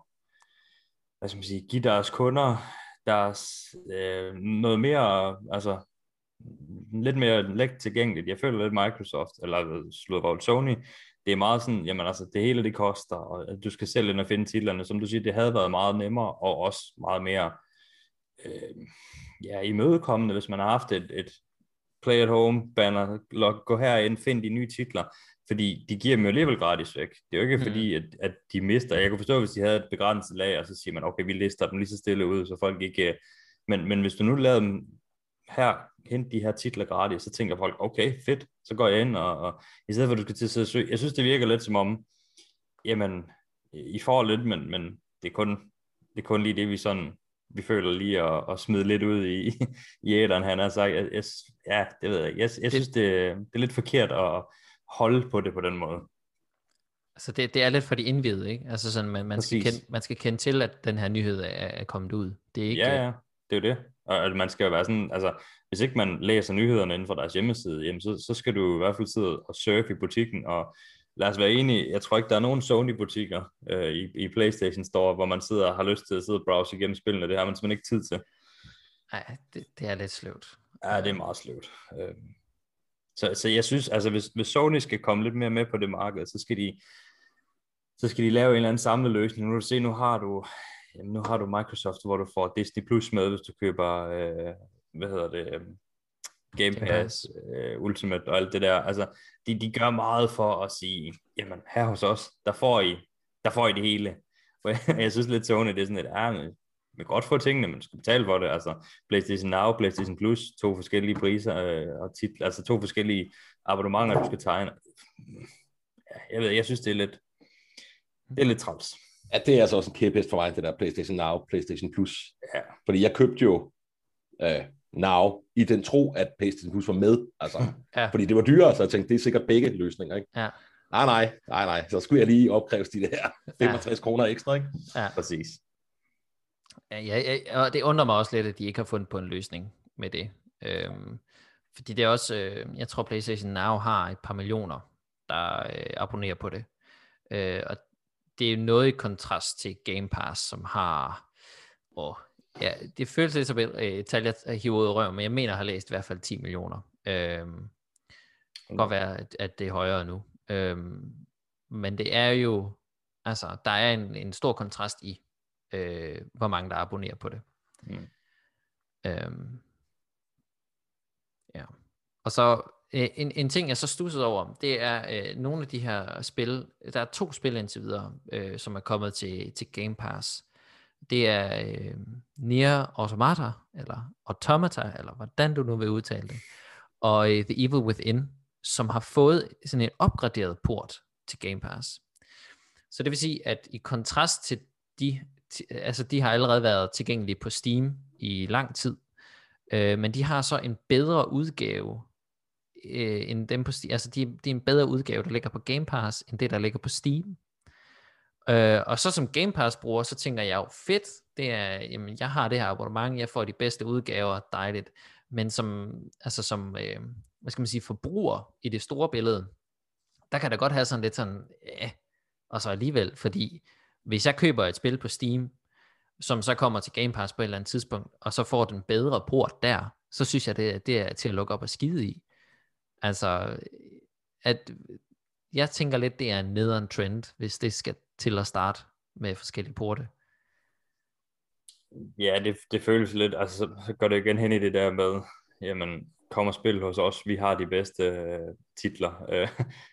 hvad skal man sige, give deres kunder deres, øh, noget mere, altså, lidt mere let tilgængeligt. Jeg føler lidt Microsoft, eller slået over Sony, det er meget sådan, jamen altså, det hele det koster, og du skal selv ind og finde titlerne. Som du siger, det havde været meget nemmere, og også meget mere øh, ja, imødekommende, hvis man har haft et, et play at home banner, log, gå herind, find de nye titler, fordi de giver dem jo alligevel gratis væk. Det er jo ikke Mhm. fordi, at, at de mister. Jeg kunne forstå, hvis de havde et begrænset lag, og så siger man, okay, vi lister dem lige så stille ud, så folk ikke... øh, Men, men hvis du nu lavede dem her, hente de her titler gratis, så tænker folk, okay, fedt, så går jeg ind, og, og i stedet for, at du skal til at sidde og søge, jeg synes, det virker lidt som om, jamen, I får lidt, men, men det, er kun, det er kun lige det, vi sådan, vi føler lige at, at smide lidt ud i, i æderen, han har sagt, jeg, jeg, ja, det ved jeg ikke, jeg, jeg synes, det, det er lidt forkert at holde på det på den måde. Altså det, det er lidt for de indvidede, ikke? Altså sådan, man, man, skal kende, man skal kende til, at den her nyhed er, er kommet ud. Det er ikke... Ja, ja, det er jo det. Og at man skal jo være sådan, altså, hvis ikke man læser nyhederne inden for deres hjemmeside, jamen, så, så skal du i hvert fald sidde og surfe i butikken, og lad os være enige, jeg tror ikke, der er nogen Sony-butikker øh, i, i PlayStation Store, hvor man sidder og har lyst til at sidde og browse igennem spillene, det har man simpelthen ikke tid til. Nej, det, det er lidt sløvt. Ja, det er meget sløvt. Øh, så, så jeg synes, altså hvis, hvis Sony skal komme lidt mere med på det marked, så skal de, så skal de lave en eller anden samlet løsning. Nu du se, nu har du jamen, nu har du Microsoft, hvor du får Disney Plus med, hvis du køber, øh, hvad hedder det, øh, Game Pass, øh, Ultimate og alt det der. Altså, de, de gør meget for at sige, jamen her hos os, der får I, der får I det hele. Jeg, synes lidt, Sony, det er sådan lidt, men man kan godt få tingene, men skal betale for det. Altså, PlayStation Now, PlayStation Plus, to forskellige priser øh, og titler, altså to forskellige abonnementer, du skal tegne. Jeg ved, jeg synes, det er lidt, det er lidt træls. Ja, det er altså også en kæphest for mig, det der PlayStation Now, PlayStation Plus. Ja. Fordi jeg købte jo øh, Now i den tro, at PlayStation Plus var med. Altså, Ja. Fordi det var dyrere, så jeg tænkte, det er sikkert begge løsninger. Ikke? Ja. Nej, nej, nej, nej. Så skulle jeg lige opkræves de der 65 ja. kroner ekstra. Ikke? Præcis. Ja, ja, ja, og det undrer mig også lidt, at de ikke har fundet på en løsning med det. Øhm, fordi det er også, øh, jeg tror PlayStation Now har et par millioner, der øh, abonnerer på det. Øh, og det er jo noget i kontrast til Game Pass, som har, åh, ja, det føles lidt som et øh, tal, jeg hiver ud af røven, men jeg mener, jeg har læst i hvert fald 10 millioner. Øhm, det kan godt være, at, at det er højere nu. Øhm, men det er jo, altså, der er en, en stor kontrast i, øh, hvor mange der abonnerer på det. Mm. Øhm, ja. Og så Øh, en, en ting, jeg så stussede over, det er øh, nogle af de her spil, der er to spil indtil videre, øh, som er kommet til, til Game Pass. Det er øh, Nier Automata, eller Automata, eller hvordan du nu vil udtale det, og øh, The Evil Within, som har fået sådan en opgraderet port til Game Pass. Så det vil sige, at i kontrast til de, altså de har allerede været tilgængelige på Steam i lang tid, øh, men de har så en bedre udgave øh, end dem på Steam. Altså de, det er en bedre udgave, der ligger på Game Pass, end det, der ligger på Steam. Øh, og så som Game Pass bruger, så tænker jeg jo, fedt, det er, jamen, jeg har det her abonnement, jeg får de bedste udgaver, dejligt. Men som, altså som, øh, hvad skal man sige, forbruger i det store billede, der kan det godt have sådan lidt sådan, ja, og så alligevel, fordi hvis jeg køber et spil på Steam, som så kommer til Game Pass på et eller andet tidspunkt, og så får den bedre port der, så synes jeg, det, det er til at lukke op og skide i. Altså, at jeg tænker lidt, det er en nederen trend, hvis det skal til at starte med forskellige porte. Ja, det, det føles lidt, altså så, så går det igen hen i det der med, jamen, kom og spil hos os, vi har de bedste øh, titler. Øh,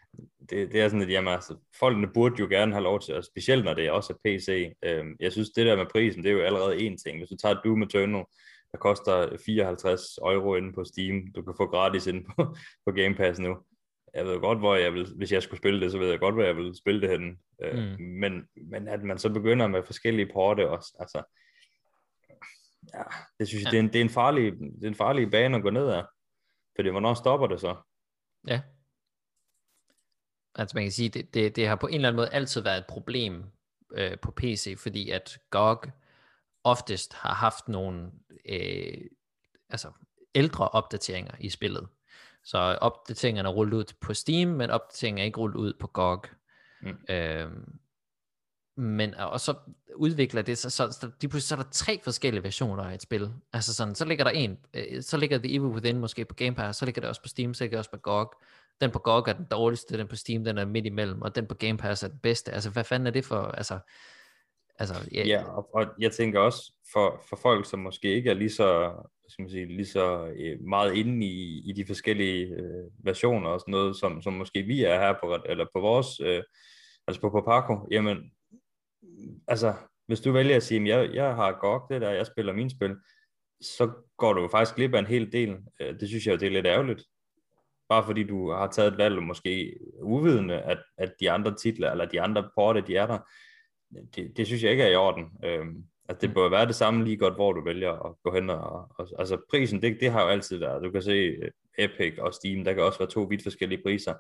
det, det er sådan, at jamen, altså, folkene burde jo gerne have lov til, og specielt når det også er PC. Øh, jeg synes, det der med prisen, det er jo allerede en ting. Hvis du tager Doom Eternal, der koster 54 euro inde på Steam, du kan få gratis inde på, på Game Pass nu. Jeg ved godt, hvor jeg vil, hvis jeg skulle spille det, så ved jeg godt, hvor jeg vil spille det henne. Øh, Mm. men, men at man så begynder med forskellige porte også, altså, ja, det synes jeg, Ja. ja. det, er en, det, er en farlig, det er en farlig bane at gå ned af. Fordi hvornår stopper det så? Ja. Altså man kan sige, det, det, det har på en eller anden måde altid været et problem øh, på PC, fordi at GOG oftest har haft nogle øh, altså ældre opdateringer i spillet. Så opdateringerne er rullet ud på Steam, men opdateringerne er ikke rullet ud på GOG. Mm. Øhm, men og så udvikler det sig, så, så de pludselig så er der tre forskellige versioner af et spil. Altså sådan, så ligger der en, øh, så ligger The Evil Within måske på Game Pass, så ligger det også på Steam, så ligger det også på GOG. Den på GOG er den dårligste, den på Steam, den er midt imellem, og den på Game Pass er den bedste. Altså, hvad fanden er det for, altså, altså, ja, Ja, og, og jeg tænker også for, for folk, som måske ikke er lige så, skal man sige, lige så øh, meget inde i, i de forskellige øh, versioner og sådan noget, som, som måske vi er her på, eller på vores, øh, altså på Papaco, jamen, altså, hvis du vælger at sige, jeg, jeg har GOG det der, jeg spiller min spil, så går du faktisk glip af en hel del. Øh, det synes jeg jo, det er lidt ærgerligt. Bare fordi du har taget et valg, måske uvidende, at, at de andre titler, eller de andre porte, de er der, det, det synes jeg ikke er i orden. Øhm, altså det bør være det samme lige godt, hvor du vælger at gå hen og, og altså prisen, det, det har jo altid været, du kan se øh, Epic og Steam, der kan også være to vidt forskellige priser.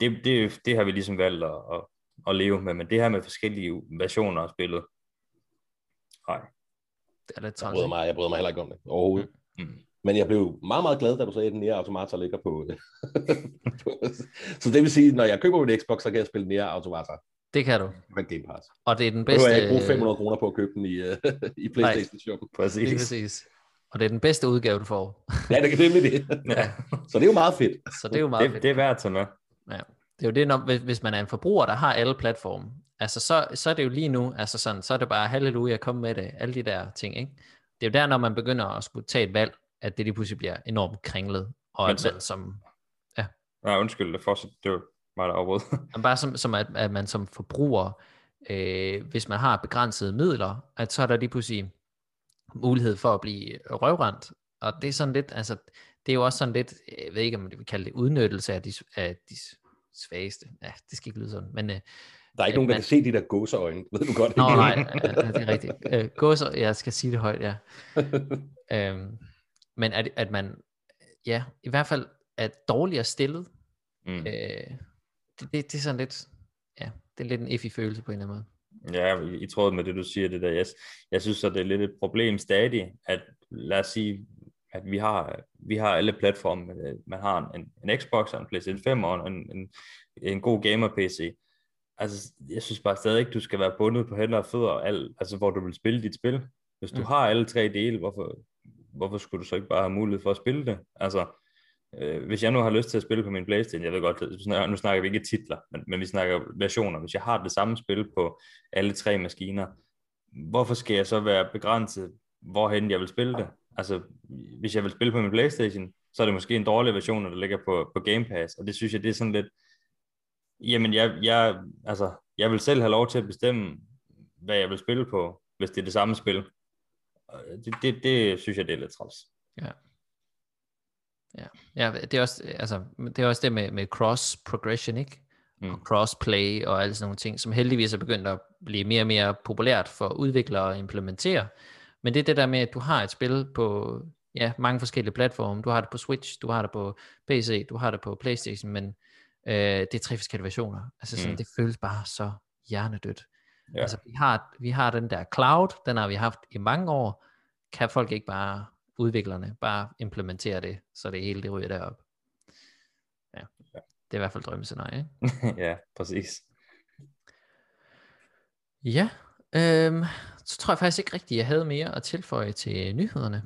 Det, det, det har vi ligesom valgt at, at, at leve med, men det her med forskellige versioner af spillet, nej. det er lidt Jeg træls. bryder ikke? mig, jeg bryder mig heller ikke om det overhovedet. Mm. Men jeg blev meget, meget glad, da du sagde, at den Nier Automata ligger på... på- så det vil sige, når jeg køber min Xbox, så kan jeg spille Nier Automata Det kan du. på Game Pass. Og det er den bedste... har jeg ikke brugt 500 kroner på at købe den i, uh, i PlayStation Shop. Lige Præcis. præcis. Og det er den bedste udgave, du får. Ja, det kan nemlig det. Ja. Så det er jo meget fedt. Så det er jo meget Det, fedt. det er værd at tage med. Ja. Det er jo det, når, hvis- man er en forbruger, der har alle platforme, altså så, så er det jo lige nu, altså sådan, så er det bare halleluja, kom med det, alle de der ting, ikke? Det er jo der, når man begynder at skulle tage et valg, at det lige pludselig bliver enormt kringlet, og Men et valg, som, Nej, undskyld, det fortsat, det var mig, der afbrød. Men bare som, som at, at man som forbruger, øh, hvis man har begrænsede midler, at så er der lige pludselig mulighed for at blive røvrendt. Og det er sådan lidt, altså, det er jo også sådan lidt, jeg ved ikke, om det vil kalde det udnyttelse af de, af de svageste. Ja, det skal ikke lyde sådan, men... Øh, Der er ikke nogen, der men- kan se de der gåseøjne, ved du godt. Nå, nej, det er rigtigt. Øh, gå så, jeg skal sige det højt, ja. øhm, men at, at man, ja, i hvert fald er dårligere stillet, Mm. øh, det, det, det er sådan lidt, ja, det er lidt en effig følelse på en eller anden måde. Ja, i, i tråd med det, du siger, det der. Jeg, jeg synes så, det er lidt et problem stadig, at lad os sige, at vi har, vi har alle platforme. Øh, Man har en, en Xbox, en PlayStation 5 og en, en, en god gamer-PC. Altså, jeg synes bare stadig ikke, du skal være bundet på hænder og fødder, al, altså hvor du vil spille dit spil. Hvis du mm. har alle tre dele, hvorfor, hvorfor skulle du så ikke bare have mulighed for at spille det? Altså, øh, hvis jeg nu har lyst til at spille på min Playstation, jeg ved godt, nu snakker, vi ikke titler, men, men vi snakker versioner. Hvis jeg har det samme spil på alle tre maskiner, hvorfor skal jeg så være begrænset, hvorhen jeg vil spille det? Altså, hvis jeg vil spille på min Playstation, så er det måske en dårlig version, der ligger på, på Game Pass, og det synes jeg, det er sådan lidt, jamen jeg, jeg, altså, jeg vil selv have lov til at bestemme, hvad jeg vil spille på, hvis det er det samme spil. Det, det, det synes jeg, det er lidt træls. Ja, det er også, altså, det er også det med, med cross progression, ikke? Mm. Og crossplay og alle sådan nogle ting, som heldigvis er begyndt at blive mere og mere populært for udviklere at implementere. Men det er det der med, at du har et spil på ja, mange forskellige platforme. Du har det på Switch, du har det på PC, du har det på Playstation, men øh, det er tre forskellige versioner. Altså sådan, Mm. det føles bare så hjernedødt. Ja. Altså vi har, vi har den der cloud, den har vi haft i mange år. Kan folk ikke bare, udviklerne, bare implementere det, så det hele det ryger derop? Ja. Det er i hvert fald drømmescenarie. Ikke? ja, præcis. Ja, øhm, så tror jeg faktisk ikke rigtigt, jeg havde mere at tilføje til nyhederne.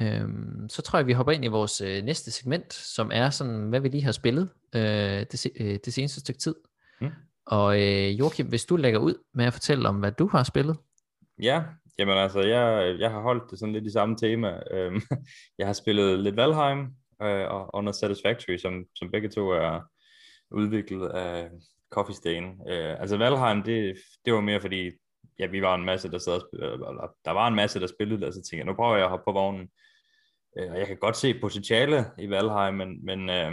Øhm, så tror jeg, vi hopper ind i vores øh, næste segment, som er sådan, hvad vi lige har spillet øh, det, øh, det seneste stykke tid. Mm. Og øh, Joachim, hvis du lægger ud med at fortælle om, hvad du har spillet. Ja, jamen altså, jeg, jeg har holdt det sådan lidt i samme tema. Øhm, jeg har spillet lidt Valheim øh, og, og noget Satisfactory, som, som begge to er udviklet af Coffee Stain. Øh, altså Valheim, det, det var mere fordi, ja, vi var en masse, der sad og spil, eller der var en masse, der spillede det, og så tænkte jeg, nu prøver jeg at hoppe på vognen. Øh, og jeg kan godt se potentiale i Valheim, men, men øh,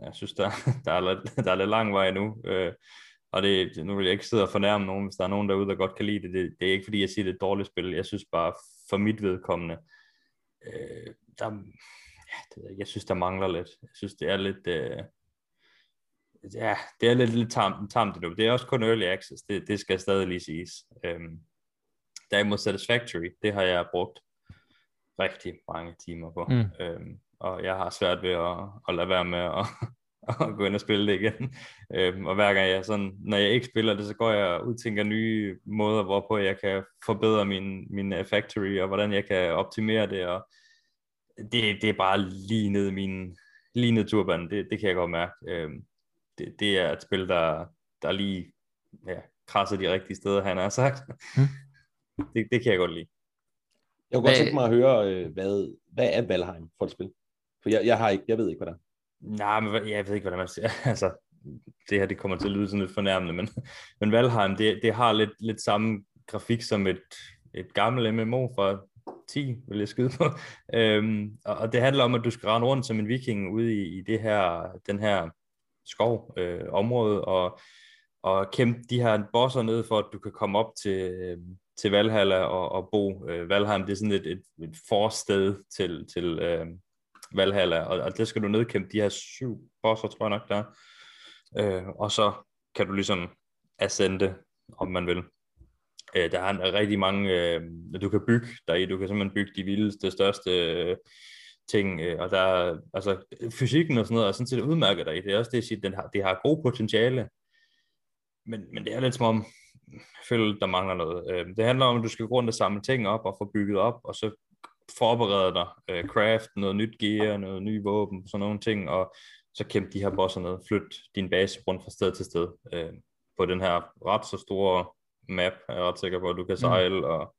jeg synes, der, der, er lidt, der er lidt lang vej nu. Øh, og det, nu vil jeg ikke sidde og fornærme nogen, hvis der er nogen derude, der godt kan lide det. Det, det er ikke fordi, jeg siger, det er et dårligt spil. Jeg synes bare, for mit vedkommende, øh, der, ja, det, jeg synes, der mangler lidt. Jeg synes, det er lidt... Øh, ja, det er lidt, lidt tamt, tamt endnu. Det er også kun early access. Det, det skal stadig lige siges. Øhm, derimod Satisfactory, det har jeg brugt rigtig mange timer på. Mm. Øhm, og jeg har svært ved at, at lade være med at, at gå ind og spille det igen. Øhm, og hver gang jeg sådan, når jeg ikke spiller det, så går jeg og udtænker nye måder, hvorpå jeg kan forbedre min, min øh, factory, og hvordan jeg kan optimere det, og det, det er bare lige ned min, lige ned turbanen, det, det kan jeg godt mærke. Øhm, det, det er et spil, der, der lige ja, krasser de rigtige steder, han har sagt. Mm. Det, det kan jeg godt lide. Jeg kunne godt tænke mig at høre, øh, hvad, hvad er Valheim for et spil? For jeg, jeg, har ikke, jeg ved ikke, hvad det er. Nej, men jeg ved ikke, hvordan man siger. Altså, det her det kommer til at lyde sådan lidt fornærmende, men, men Valheim, det, det har lidt, lidt samme grafik som et, et gammelt MMO fra 10, vil jeg skyde på. Øhm, og, og det handler om, at du skal rende rundt som en viking ude i, i det her, den her skov øh, område, og, og kæmpe de her bosser ned, for at du kan komme op til, øh, til Valhalla og, og bo. Øh, Valheim, det er sådan et, et, et forsted til, til øh, Valhalla, og, og det skal du nedkæmpe de her syv bosser, tror jeg nok, der. Øh, og så kan du ligesom ascende, om man vil. Øh, der er rigtig mange, øh, du kan bygge deri, du kan simpelthen bygge de vildeste, største øh, ting, øh, og der altså fysikken og sådan noget er sådan set udmærket deri, det er også det, at sige, den har, det har god potentiale, men, men det er lidt som om, jeg føler, der mangler noget. Øh, det handler om, at du skal gå rundt og samle ting op og få bygget op, og så forberede dig, øh, craft, noget nyt gear, noget nye våben, sådan nogle ting, og så kæmpe de her bosser ned, flyt din base rundt fra sted til sted, øh, på den her ret så store map, er jeg ret sikker på, at du kan sejle mm. og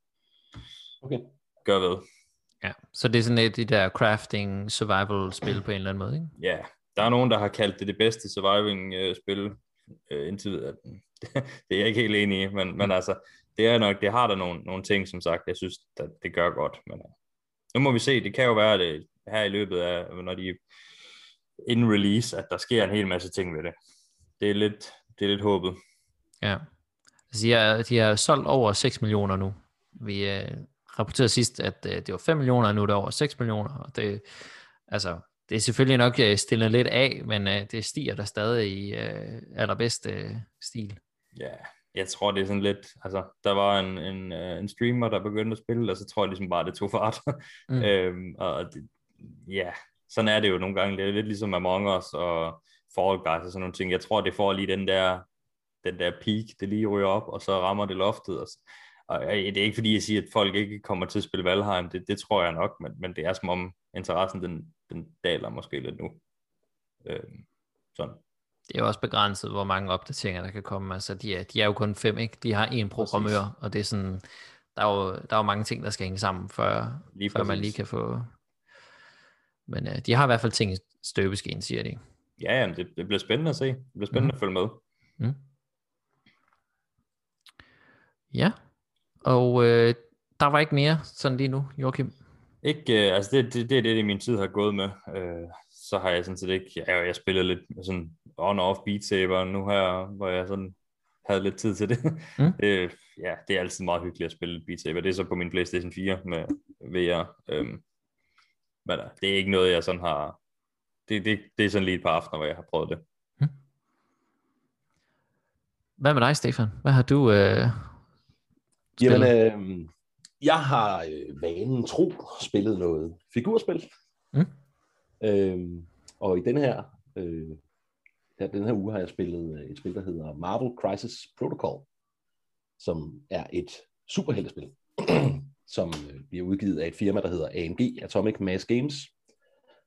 Okay. gøre ved. Ja, så det er sådan et de der crafting survival spil på en eller anden måde, ikke? Ja, der er nogen, der har kaldt det det bedste surviving-spil øh, indtil videre. det er jeg ikke helt enig i, men, men altså, det er nok, det har der nogle, nogle ting, som sagt, jeg synes, at det gør godt, men nu må vi se, det kan jo være, det her i løbet af, når de in release, at der sker en hel masse ting ved det. Det er lidt, det er lidt håbet. Ja. Altså, de, har, de har solgt over 6 millioner nu. Vi øh, rapporterede sidst, at øh, det var 5 millioner, og nu er det over 6 millioner. Og det, altså, det er selvfølgelig nok øh, stillet lidt af, men øh, det stiger der stadig i øh, allerbedste øh, stil. Ja, jeg tror, det er sådan lidt, altså, der var en, en, øh, en streamer, der begyndte at spille, og så tror jeg ligesom bare, det tog fart. Mm. øhm, og det, ja, sådan er det jo nogle gange. Det er lidt ligesom Among Us og Fall Guys og sådan nogle ting. Jeg tror, det får lige den der, den der peak, det lige ryger op, og så rammer det loftet. Og, og det er ikke fordi, jeg siger, at folk ikke kommer til at spille Valheim. Det, det tror jeg nok, men, men det er som om interessen, den, den daler måske lidt nu. Øhm, sådan. Det er jo også begrænset, hvor mange opdateringer der kan komme. Altså, de er, de er jo kun fem, ikke? De har en programmør, præcis. og det er sådan, der er, jo, der er jo mange ting, der skal hænge sammen, før, lige før man lige kan få... Men uh, de har i hvert fald ting i støbeskeen, siger de. Ja, jamen, det, det bliver spændende at se. Det bliver spændende mm. at følge med. Mm. Ja, og øh, der var ikke mere sådan lige nu, Joachim? Ikke, øh, altså det, det, det er det, det min tid har gået med. Øh, så har jeg sådan set ikke, jeg, jeg spillet lidt sådan on-off Beat Saber nu her, hvor jeg sådan havde lidt tid til det. Mm. det. Ja, det er altid meget hyggeligt at spille Beat Saber. Det er så på min Playstation 4 med VR. Øhm, men øh, det er ikke noget, jeg sådan har... Det, det, det er sådan lige et par aftener, hvor jeg har prøvet det. Mm. Hvad med dig, Stefan? Hvad har du øh, spillet? Jamen, øh, jeg har øh, vanen tro spillet noget figurspil. Mm. Øhm, og i den her, øh, her, den her uge har jeg spillet øh, et spil, der hedder Marvel Crisis Protocol, som er et superheltespil, som øh, bliver udgivet af et firma, der hedder AMG, Atomic Mass Games,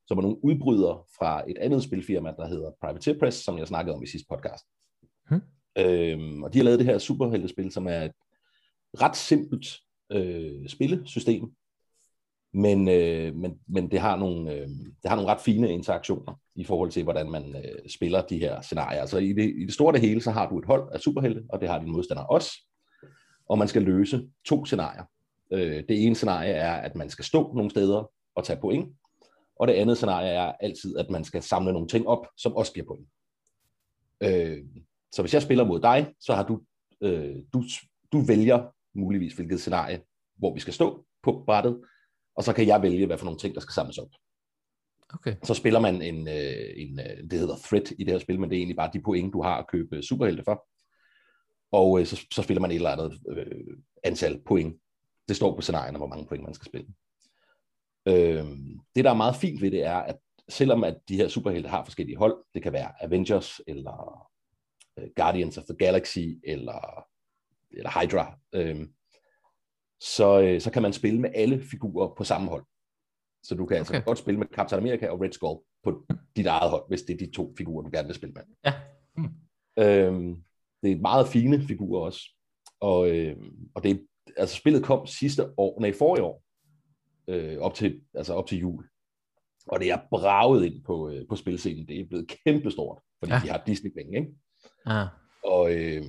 som er nogle udbrydere fra et andet spilfirma, der hedder Privateer Press, som jeg snakkede om i sidste podcast. Hmm. Øhm, og de har lavet det her superheltespil, som er et ret simpelt øh, spillesystem, men, øh, men, men det, har nogle, øh, det har nogle ret fine interaktioner i forhold til, hvordan man øh, spiller de her scenarier. Altså i det, i det store det hele, så har du et hold af superhelte, og det har din modstander også, og man skal løse to scenarier. Øh, det ene scenarie er, at man skal stå nogle steder og tage point, og det andet scenarie er altid, at man skal samle nogle ting op, som også giver point. Øh, så hvis jeg spiller mod dig, så har du, øh, du, du vælger muligvis, hvilket scenarie, hvor vi skal stå på brættet, og så kan jeg vælge, hvad for nogle ting, der skal samles op. Okay. Så spiller man en, øh, en, øh, det hedder threat i det her spil, men det er egentlig bare de point, du har at købe superhelte for. Og øh, så, så spiller man et eller andet øh, antal point. Det står på scenarierne, hvor mange point man skal spille. Øh, det, der er meget fint ved det, er, at selvom at de her superhelte har forskellige hold, det kan være Avengers, eller øh, Guardians of the Galaxy, eller, eller Hydra, øh, så, øh, så kan man spille med alle figurer på samme hold. Så du kan altså okay. altså godt spille med Captain America og Red Skull på dit eget hold, hvis det er de to figurer, du gerne vil spille med. Ja. Mm. Øhm, det er meget fine figurer også. Og, øh, og det altså spillet kom sidste år, nej, forrige år, øh, op, til, altså op til jul. Og det er braget ind på, øh, på spilscenen. Det er blevet kæmpestort, fordi ja. de har Disney-penge, ikke? Ja. Og øh,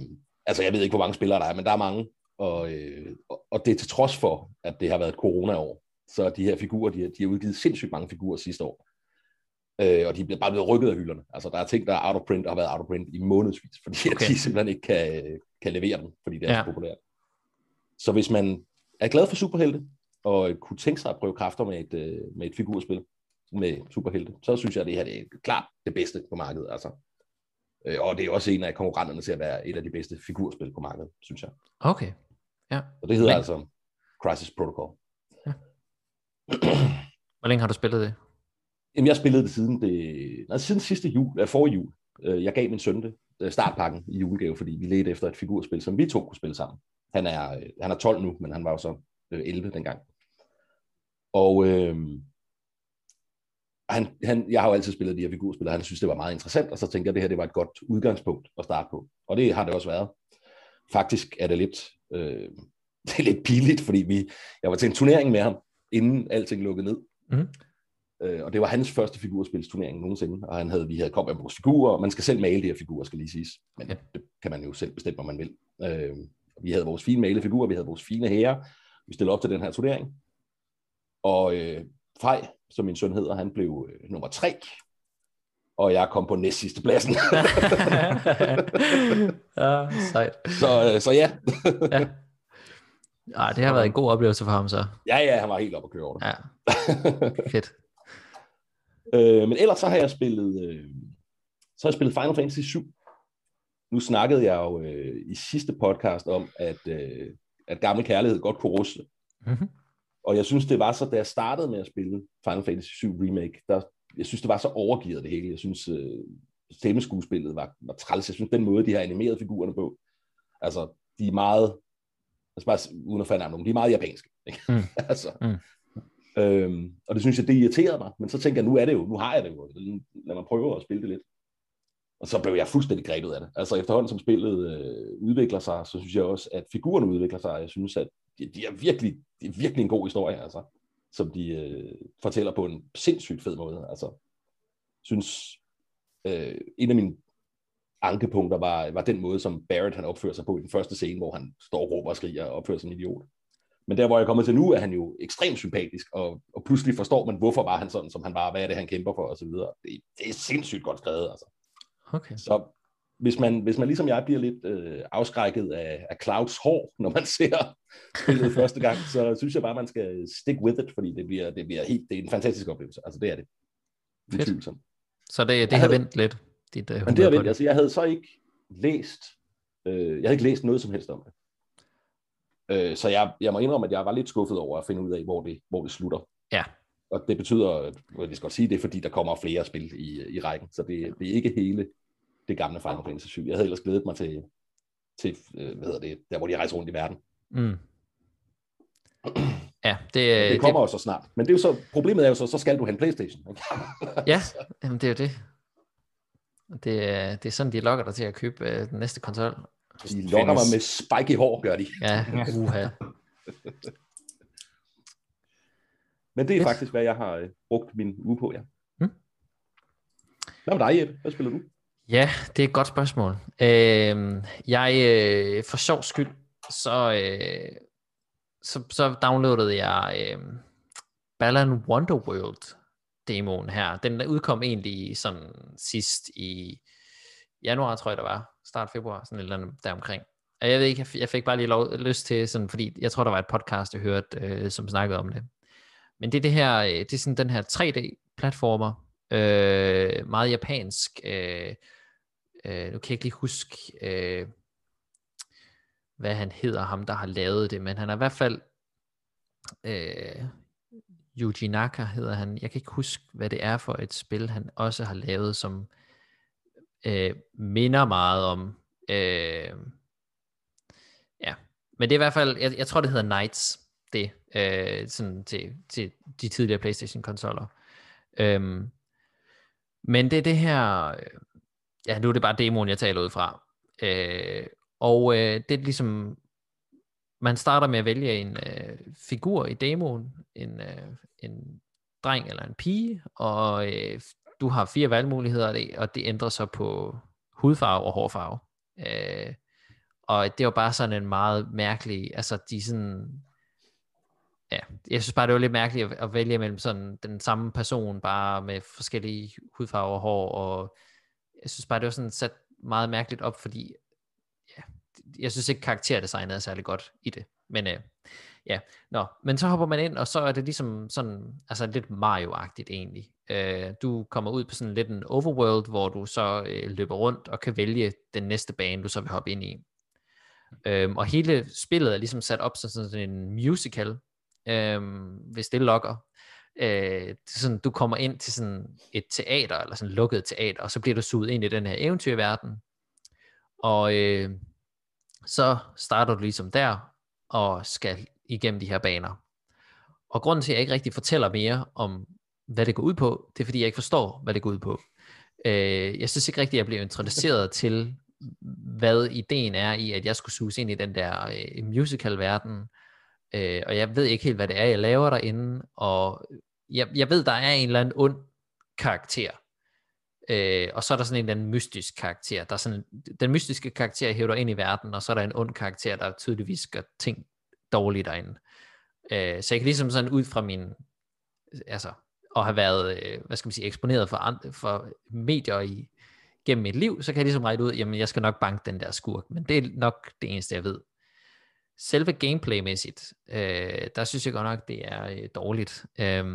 altså, jeg ved ikke, hvor mange spillere der er, men der er mange. Og, øh, og det er til trods for, at det har været et corona-år. Så de her figurer, de har, de har udgivet sindssygt mange figurer sidste år. Øh, og de er bare blevet rykket af hylderne. Altså, der er ting, der er out of print og har været out of print i månedsvis, fordi okay. de simpelthen ikke kan, kan levere dem, fordi det er ja. så populært. Så hvis man er glad for superhelte, og kunne tænke sig at prøve kræfter med et, øh, med et figurspil med superhelte, så synes jeg, at det her det er klart det bedste på markedet. Altså. Øh, og det er også en af konkurrenterne til at være et af de bedste figurspil på markedet, synes jeg. Okay. Ja. Og det hedder altså Crisis Protocol. Ja. Hvor længe har du spillet det? Jamen, jeg spillede det siden, det, nej, siden sidste jul, for jul. Øh, jeg gav min søn det, øh, startpakken i julegave, fordi vi ledte efter et figurspil, som vi to kunne spille sammen. Han er, øh, han er 12 nu, men han var jo så 11 dengang. Og øh, han, han, jeg har jo altid spillet de her figurspil, og han synes, det var meget interessant, og så tænker jeg, at det her det var et godt udgangspunkt at starte på. Og det har det også været. Faktisk er det lidt, øh, det er lidt pinligt, fordi vi, jeg var til en turnering med ham, inden alting lukkede ned. Mhm. Øh, og det var hans første figurspilsturnering nogensinde, og han havde, vi havde kommet med vores figurer, og man skal selv male de her figurer, skal lige siges. Men Ja. det kan man jo selv bestemme, om man vil. Øh, vi havde vores fine malede figurer, vi havde vores fine herrer, vi stillede op til den her turnering. Og øh, Fej, som min søn hedder, han blev øh, nummer tre, og jeg kom på næst sidste pladsen. ja, sejt. så, øh, så ja. Ja. Ej, det har været en god oplevelse for ham så. ja, ja, han var helt oppe at køre over det. Ja, fedt. Øh, men ellers så har jeg spillet, øh, så har jeg spillet Final Fantasy 7. Nu snakkede jeg jo øh, i sidste podcast om, at, øh, at gammel kærlighed godt kunne ruste. Mm-hmm. Og jeg synes, det var så, da jeg startede med at spille Final Fantasy 7 Remake, der, jeg synes, det var så overgivet det hele. Jeg synes, øh, stemmeskuespillet var, var træls. Jeg synes, den måde, de har animeret figurerne på, altså, de er meget, altså bare uden at falde navn, de er meget japanske. Ikke? Mm. altså, Mm. Øhm, og det synes jeg, det irriterede mig. Men så tænker jeg, nu er det jo, nu har jeg det jo. Lad mig prøve at spille det lidt. Og så blev jeg fuldstændig grebet af det. Altså efterhånden som spillet øh, udvikler sig, så synes jeg også, at figurerne udvikler sig. Jeg synes, at de, de er virkelig, de er virkelig en god historie, altså, som de øh, fortæller på en sindssygt fed måde. Altså, synes, øh, en af mine ankepunkter var, var den måde, som Barrett han opfører sig på i den første scene, hvor han står og råber og skriger og opfører sig som en idiot. Men der, hvor jeg kommer til nu, er han jo ekstremt sympatisk, og, og pludselig forstår man, hvorfor var han sådan, som han var, hvad er det, han kæmper for, og så videre. Det, det er sindssygt godt skrevet, altså. Okay. Så hvis man, hvis man ligesom jeg bliver lidt øh, afskrækket af, af Clouds hår, når man ser spillet første gang, så synes jeg bare, man skal stick with it, fordi det bliver, det bliver helt, det er en fantastisk oplevelse. Altså det er det. Fedt. Så det, det Jeg har havde- vendt lidt, dit uh, Men det er vildt. Altså, jeg havde så ikke læst, øh, jeg havde ikke læst noget som helst om det. Øh, så jeg, jeg må indrømme, at jeg var lidt skuffet over at finde ud af, hvor det, hvor det slutter. Ja. Og det betyder, at jeg skal godt sige, det er fordi, der kommer flere spil i, i rækken. Så det, det er ikke hele det gamle Final Fantasy 7. Jeg havde ellers glædet mig til, til øh, hvad hedder det, der hvor de rejser rundt i verden. Mm. Ja, det, Det kommer jo så snart. Men det er jo så, problemet er jo så, så skal du have en Playstation. Ikke? Ja, jamen det er jo det. Det er, det er sådan, de lokker dig til at købe øh, den næste konsol. De lokker mig med spiky hår, gør de. Ja, uha. Men det er Fedt. faktisk, hvad jeg har øh, brugt min uge på, ja. Mm. Hvad med dig, Jeppe? Hvad spiller du? Ja, det er et godt spørgsmål. Øh, jeg, øh, for sjov skyld, så, øh, så, så downloadede jeg øh, Balan Wonderworld demoen her. Den udkom egentlig sådan sidst i januar, tror jeg det var. Start februar, sådan et eller andet deromkring. Og jeg ved ikke, jeg fik bare lige lov, lyst til, sådan, fordi jeg tror, der var et podcast, jeg hørte, øh, som snakkede om det. Men det er det her, øh, det er sådan den her 3D-platformer, øh, meget japansk, øh, øh, nu kan jeg ikke lige huske, øh, hvad han hedder, ham der har lavet det, men han er i hvert fald, øh, Yuji Naka hedder han, jeg kan ikke huske, hvad det er for et spil, han også har lavet, som øh, minder meget om, øh, ja, men det er i hvert fald, jeg, jeg tror det hedder Knights, det, øh, sådan til, til de tidligere Playstation-konsoller. Øhm, men det er det her, øh, ja nu er det bare demoen, jeg taler ud fra. Øh, og øh, det er ligesom, man starter med at vælge en øh, figur i demoen, en, øh, en dreng eller en pige, og øh, du har fire valgmuligheder, og det, og det ændrer sig på hudfarve og hårfarve. Øh, og det var bare sådan en meget mærkelig, altså de sådan, ja, jeg synes bare, det var lidt mærkeligt at, at vælge mellem sådan den samme person, bare med forskellige hudfarver og hår, og jeg synes bare, det var sådan sat meget mærkeligt op, fordi ja, jeg synes ikke karakterdesignet er særlig godt i det, men øh, ja, nå, men så hopper man ind, og så er det ligesom sådan, altså lidt Mario-agtigt egentlig. Øh, du kommer ud på sådan lidt en overworld, hvor du så øh, løber rundt og kan vælge den næste bane, du så vil hoppe ind i. Øhm, og hele spillet er ligesom sat op som sådan en musical, øhm, hvis det lokker. Øh, sådan, du kommer ind til sådan et teater, eller sådan et lukket teater, og så bliver du suget ind i den her eventyrverden. Og øh, så starter du ligesom der, og skal igennem de her baner. Og grunden til, at jeg ikke rigtig fortæller mere om, hvad det går ud på. Det er fordi, jeg ikke forstår, hvad det går ud på. Øh, jeg synes ikke rigtigt, at jeg blev introduceret til, hvad ideen er i, at jeg skulle suge ind i den der øh, musical-verden. Øh, og jeg ved ikke helt, hvad det er, jeg laver derinde. Og jeg, jeg ved, der er en eller anden ond karakter. Øh, og så er der sådan en eller anden mystisk karakter. Der er sådan, den mystiske karakter hæver ind i verden, og så er der en ond karakter, der tydeligvis gør ting dårligt derinde. Øh, så jeg kan ligesom sådan ud fra min, altså, og have været, øh, hvad skal man sige, eksponeret for, andre, for medier i, gennem mit liv, så kan jeg ligesom regne ud, jamen jeg skal nok banke den der skurk, men det er nok det eneste, jeg ved. Selve gameplaymæssigt, øh, der synes jeg godt nok, det er øh, dårligt. Øh,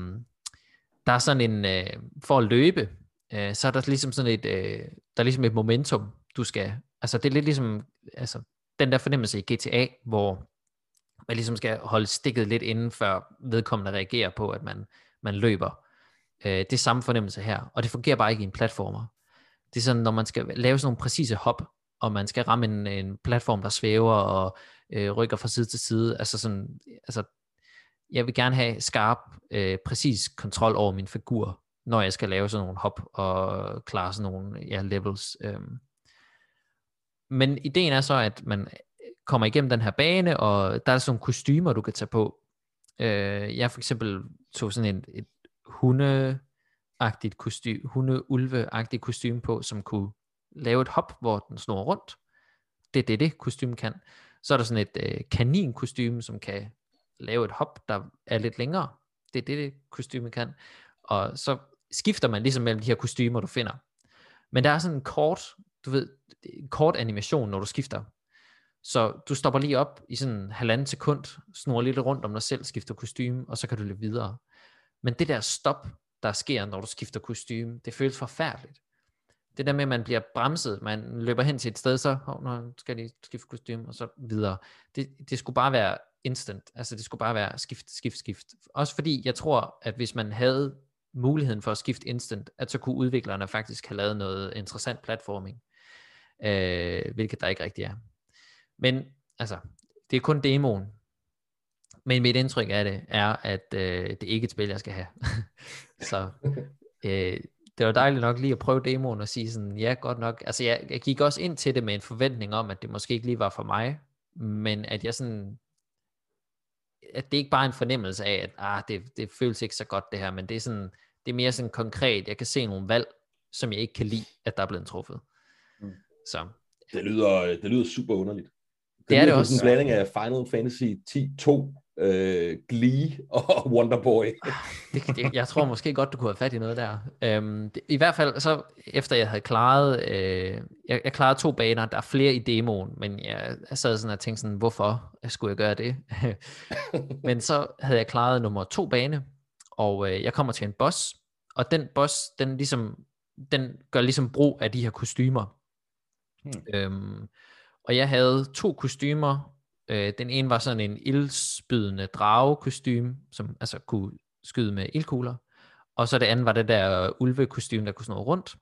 der er sådan en, øh, for at løbe, øh, så er der ligesom sådan et, øh, der er ligesom et momentum, du skal, altså det er lidt ligesom, altså den der fornemmelse i GTA, hvor man ligesom skal holde stikket lidt inden, før vedkommende reagerer på, at man, man løber. Øh, det er samme fornemmelse her, og det fungerer bare ikke i en platformer. Det er sådan, når man skal lave sådan nogle præcise hop, og man skal ramme en, en platform, der svæver og øh, rykker fra side til side. Altså sådan, altså, jeg vil gerne have skarp, øh, præcis kontrol over min figur, når jeg skal lave sådan nogle hop og klare sådan nogle ja, levels. Øh. Men ideen er så, at man øh, kommer igennem den her bane, og der er sådan nogle kostymer, du kan tage på. Øh, jeg for eksempel tog sådan en, et hunde-agtigt kostume, hunde-ulve-agtigt kostume på, som kunne lave et hop, hvor den snor rundt. Det er det, det kostume kan. Så er der sådan et øh, kanin-kostume, som kan lave et hop, der er lidt længere. Det er det, det kostume kan. Og så skifter man ligesom mellem de her kostymer, du finder. Men der er sådan en kort, du ved, en kort animation, når du skifter. Så du stopper lige op i sådan en halvanden sekund, snor lidt rundt om dig selv, skifter kostume, og så kan du løbe videre. Men det der stop, der sker, når du skifter kostume, det føles forfærdeligt. Det der med, at man bliver bremset, man løber hen til et sted, så oh, nu skal de skifte kostume, og så videre. Det, det skulle bare være instant, altså det skulle bare være skift, skift, skift. Også fordi jeg tror, at hvis man havde muligheden for at skifte instant, at så kunne udviklerne faktisk have lavet noget interessant platforming, øh, hvilket der ikke rigtig er. Men altså, det er kun demoen, men mit indtryk af det er, at øh, det er ikke et spil, jeg skal have. så øh, det var dejligt nok lige at prøve demoen og sige sådan, ja, godt nok. Altså jeg, jeg gik også ind til det med en forventning om, at det måske ikke lige var for mig, men at jeg sådan, at det ikke bare er en fornemmelse af, at ah, det, det føles ikke så godt det her, men det er sådan, det er mere sådan konkret, jeg kan se nogle valg, som jeg ikke kan lide, at der er blevet truffet. Mm. Så. Det lyder, det lyder super underligt. Det, det er det også. en blanding af Final Fantasy 10-2 øh, Glee og Wonderboy. det, det, jeg tror måske godt, du kunne have fat i noget der. Øhm, det, I hvert fald, så efter jeg havde klaret, øh, jeg, jeg klarede to baner, der er flere i demoen, men jeg, jeg sad sådan og tænkte sådan, hvorfor skulle jeg gøre det? men så havde jeg klaret nummer to bane, og øh, jeg kommer til en boss, og den boss, den ligesom, den gør ligesom brug af de her kostymer. Hmm. Øhm, og jeg havde to kostymer, Øh, den ene var sådan en ildspydende dragekostyme, som altså kunne skyde med ildkugler. Og så det andet var det der ulvekostyme, der kunne snurre rundt.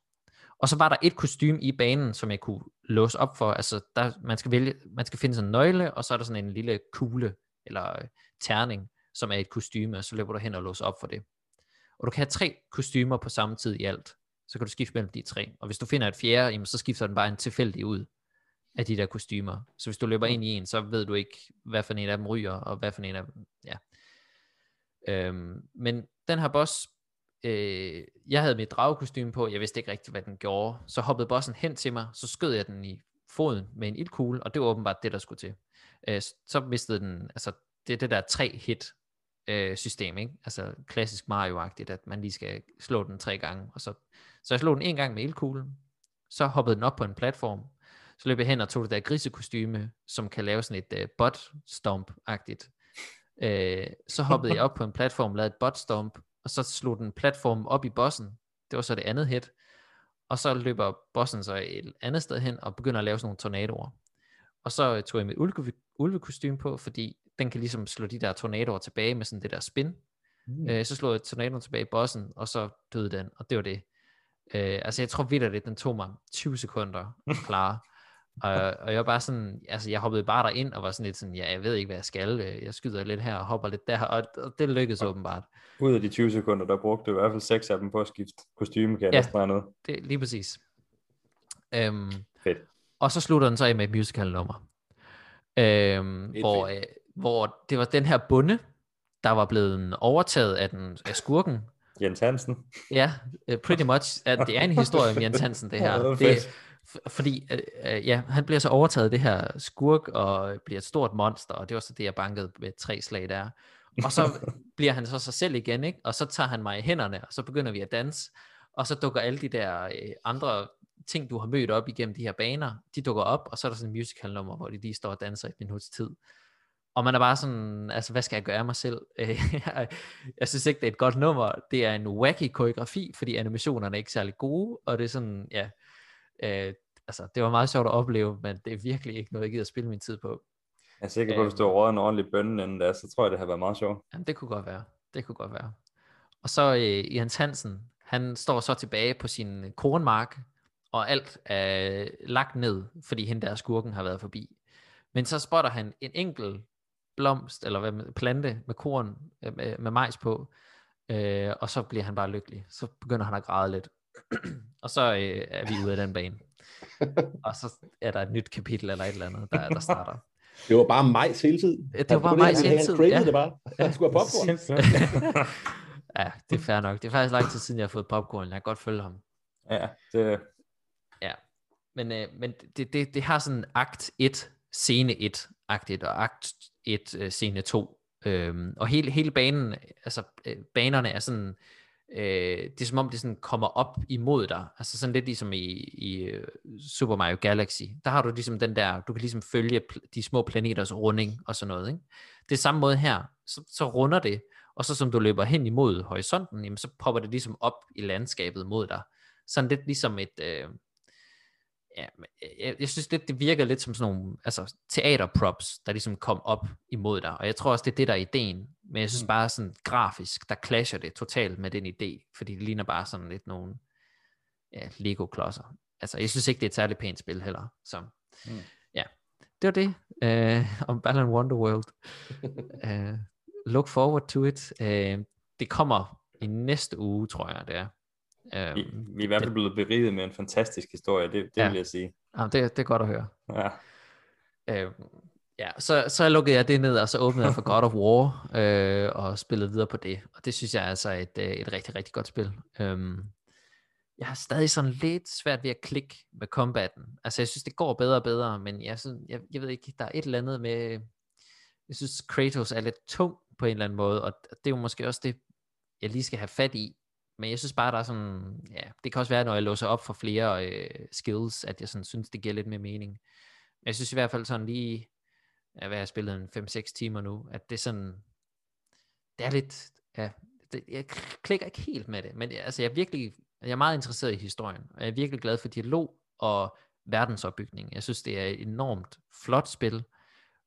Og så var der et kostume i banen, som jeg kunne låse op for. Altså, der, man, skal vælge, man skal finde sådan en nøgle, og så er der sådan en lille kugle, eller øh, terning, som er et kostyme, og så løber du hen og låser op for det. Og du kan have tre kostymer på samme tid i alt. Så kan du skifte mellem de tre. Og hvis du finder et fjerde, jamen, så skifter den bare en tilfældig ud af de der kostymer. Så hvis du løber ind i en, så ved du ikke, hvad for en af dem ryger, og hvad for en af dem, ja. Øhm, men den her boss, øh, jeg havde mit dragekostyme på, jeg vidste ikke rigtigt, hvad den gjorde. Så hoppede bossen hen til mig, så skød jeg den i foden med en ildkugle, og det var åbenbart det, der skulle til. Øh, så mistede den, altså det er det der tre hit øh, system, ikke? Altså klassisk Mario-agtigt, at man lige skal slå den tre gange, og så, så jeg slog den en gang med ildkuglen, så hoppede den op på en platform, så løb jeg hen og tog det der grisekostyme, som kan lave sådan et uh, butt stomp-agtigt. Uh, så hoppede jeg op på en platform, lavede et butt stomp, og så slog den platform op i bossen. Det var så det andet hit. Og så løber bossen så et andet sted hen og begynder at lave sådan nogle tornadoer. Og så tog jeg mit ulve, ulvekostyme på, fordi den kan ligesom slå de der tornadoer tilbage med sådan det der spin. Mm. Uh, så slog jeg tornadoen tilbage i bossen, og så døde den, og det var det. Uh, altså jeg tror vidt, at den tog mig 20 sekunder at klare. Og, og jeg var bare sådan, altså jeg hoppede bare derind og var sådan lidt sådan, ja, jeg ved ikke, hvad jeg skal. Øh, Jeg skyder lidt her og hopper lidt der, og, og det lykkedes åbenbart. Ud af de 20 sekunder, der brugte du i hvert fald seks af dem på at skifte kostyme, kan jeg Ja. ud. Det lige præcis. Øhm, Fedt. og så slutter den så af med et musical nummer. Øhm, hvor, øh, hvor det var den her bunde, der var blevet overtaget af, den, af skurken. Jens Hansen. Ja, øh, pretty much. At det er en historie om Jens Hansen, det her. Det fordi, øh, øh, ja, han bliver så overtaget af det her skurk, og bliver et stort monster, og det var så det, jeg bankede med tre slag der. Og så bliver han så sig selv igen, ikke? Og så tager han mig i hænderne, og så begynder vi at danse, og så dukker alle de der øh, andre ting, du har mødt op igennem de her baner, de dukker op, og så er der sådan en musical nummer, hvor de lige står og danser i et minuts tid. Og man er bare sådan, altså hvad skal jeg gøre af mig selv? Jeg synes ikke, det er et godt nummer. Det er en wacky koreografi, fordi animationerne er ikke særlig gode, og det er sådan, ja, øh, altså det var meget sjovt at opleve, men det er virkelig ikke noget, jeg gider spille min tid på. Jeg er sikker på, at hvis du har røget en ordentlig bønne inden da, så tror jeg, det har været meget sjovt. Jamen, det kunne godt være. Det kunne godt være. Og så øh, Jens Hansen, han står så tilbage på sin kornmark, og alt er lagt ned, fordi hende der skurken har været forbi. Men så spotter han en enkelt blomst, eller hvad, plante med korn, øh, med, med majs på, øh, og så bliver han bare lykkelig. Så begynder han at græde lidt. Og så øh, er vi ude af den bane. og så er der et nyt kapitel eller et eller andet, der, der starter. Det var bare majs hele tiden. Det var bare majs hele tiden, ja. det bare. Han skulle have popcorn. ja, det er fair nok. Det er faktisk lang tid siden, jeg har fået popcorn. Jeg kan godt følge ham. Ja, det, Men, øh, men det, det, det har sådan akt 1, scene 1-agtigt, og akt 1, øh, scene 2. Øhm, og hele, hele banen, altså øh, banerne er sådan, øh, det er som om det sådan kommer op imod dig, altså sådan lidt ligesom i, i øh, Super Mario Galaxy. Der har du ligesom den der, du kan ligesom følge pl- de små planeters runding og sådan noget. Ikke? Det er samme måde her, så, så runder det, og så som du løber hen imod horisonten, jamen, så popper det ligesom op i landskabet mod dig. Sådan lidt ligesom et, øh, ja, men jeg, jeg synes lidt, det virker lidt som sådan nogle altså, teaterprops, der ligesom kom op imod dig. Og jeg tror også, det er det, der er ideen. Men jeg synes Mm. bare sådan grafisk, der clasher det totalt med den idé. Fordi det ligner bare sådan lidt nogle ja, Lego-klodser. Altså, jeg synes ikke, det er et særligt pænt spil heller. Så Mm. ja, det var det øh, om Balan Wonderworld. uh, look forward to it. Uh, det kommer i næste uge, tror jeg, det er. Vi, Um, vi er i hvert fald blevet beriget med en fantastisk historie, det, det Ja. vil jeg sige. det, det er godt at høre. Ja. Øh, ja, så, så lukkede jeg det ned, og så åbnede jeg for God of War, øh, og spillede videre på det. Og det synes jeg er altså et, øh, et rigtig, rigtig godt spil. Øhm, jeg har stadig sådan lidt svært ved at klikke med combaten. Altså, jeg synes, det går bedre og bedre, men jeg, sådan, jeg, jeg ved ikke, der er et eller andet med... Jeg synes, Kratos er lidt tung på en eller anden måde, og det er jo måske også det, jeg lige skal have fat i. Men jeg synes bare, der er sådan... Ja, det kan også være, når jeg låser op for flere øh, skills, at jeg sådan synes, det giver lidt mere mening. Men jeg synes i hvert fald sådan lige, at jeg har spillet en 5-6 timer nu, at det er sådan, det er lidt, ja, det, jeg klikker ikke helt med det, men altså jeg er virkelig, jeg er meget interesseret i historien, og jeg er virkelig glad for dialog og verdensopbygning. Jeg synes, det er et enormt flot spil,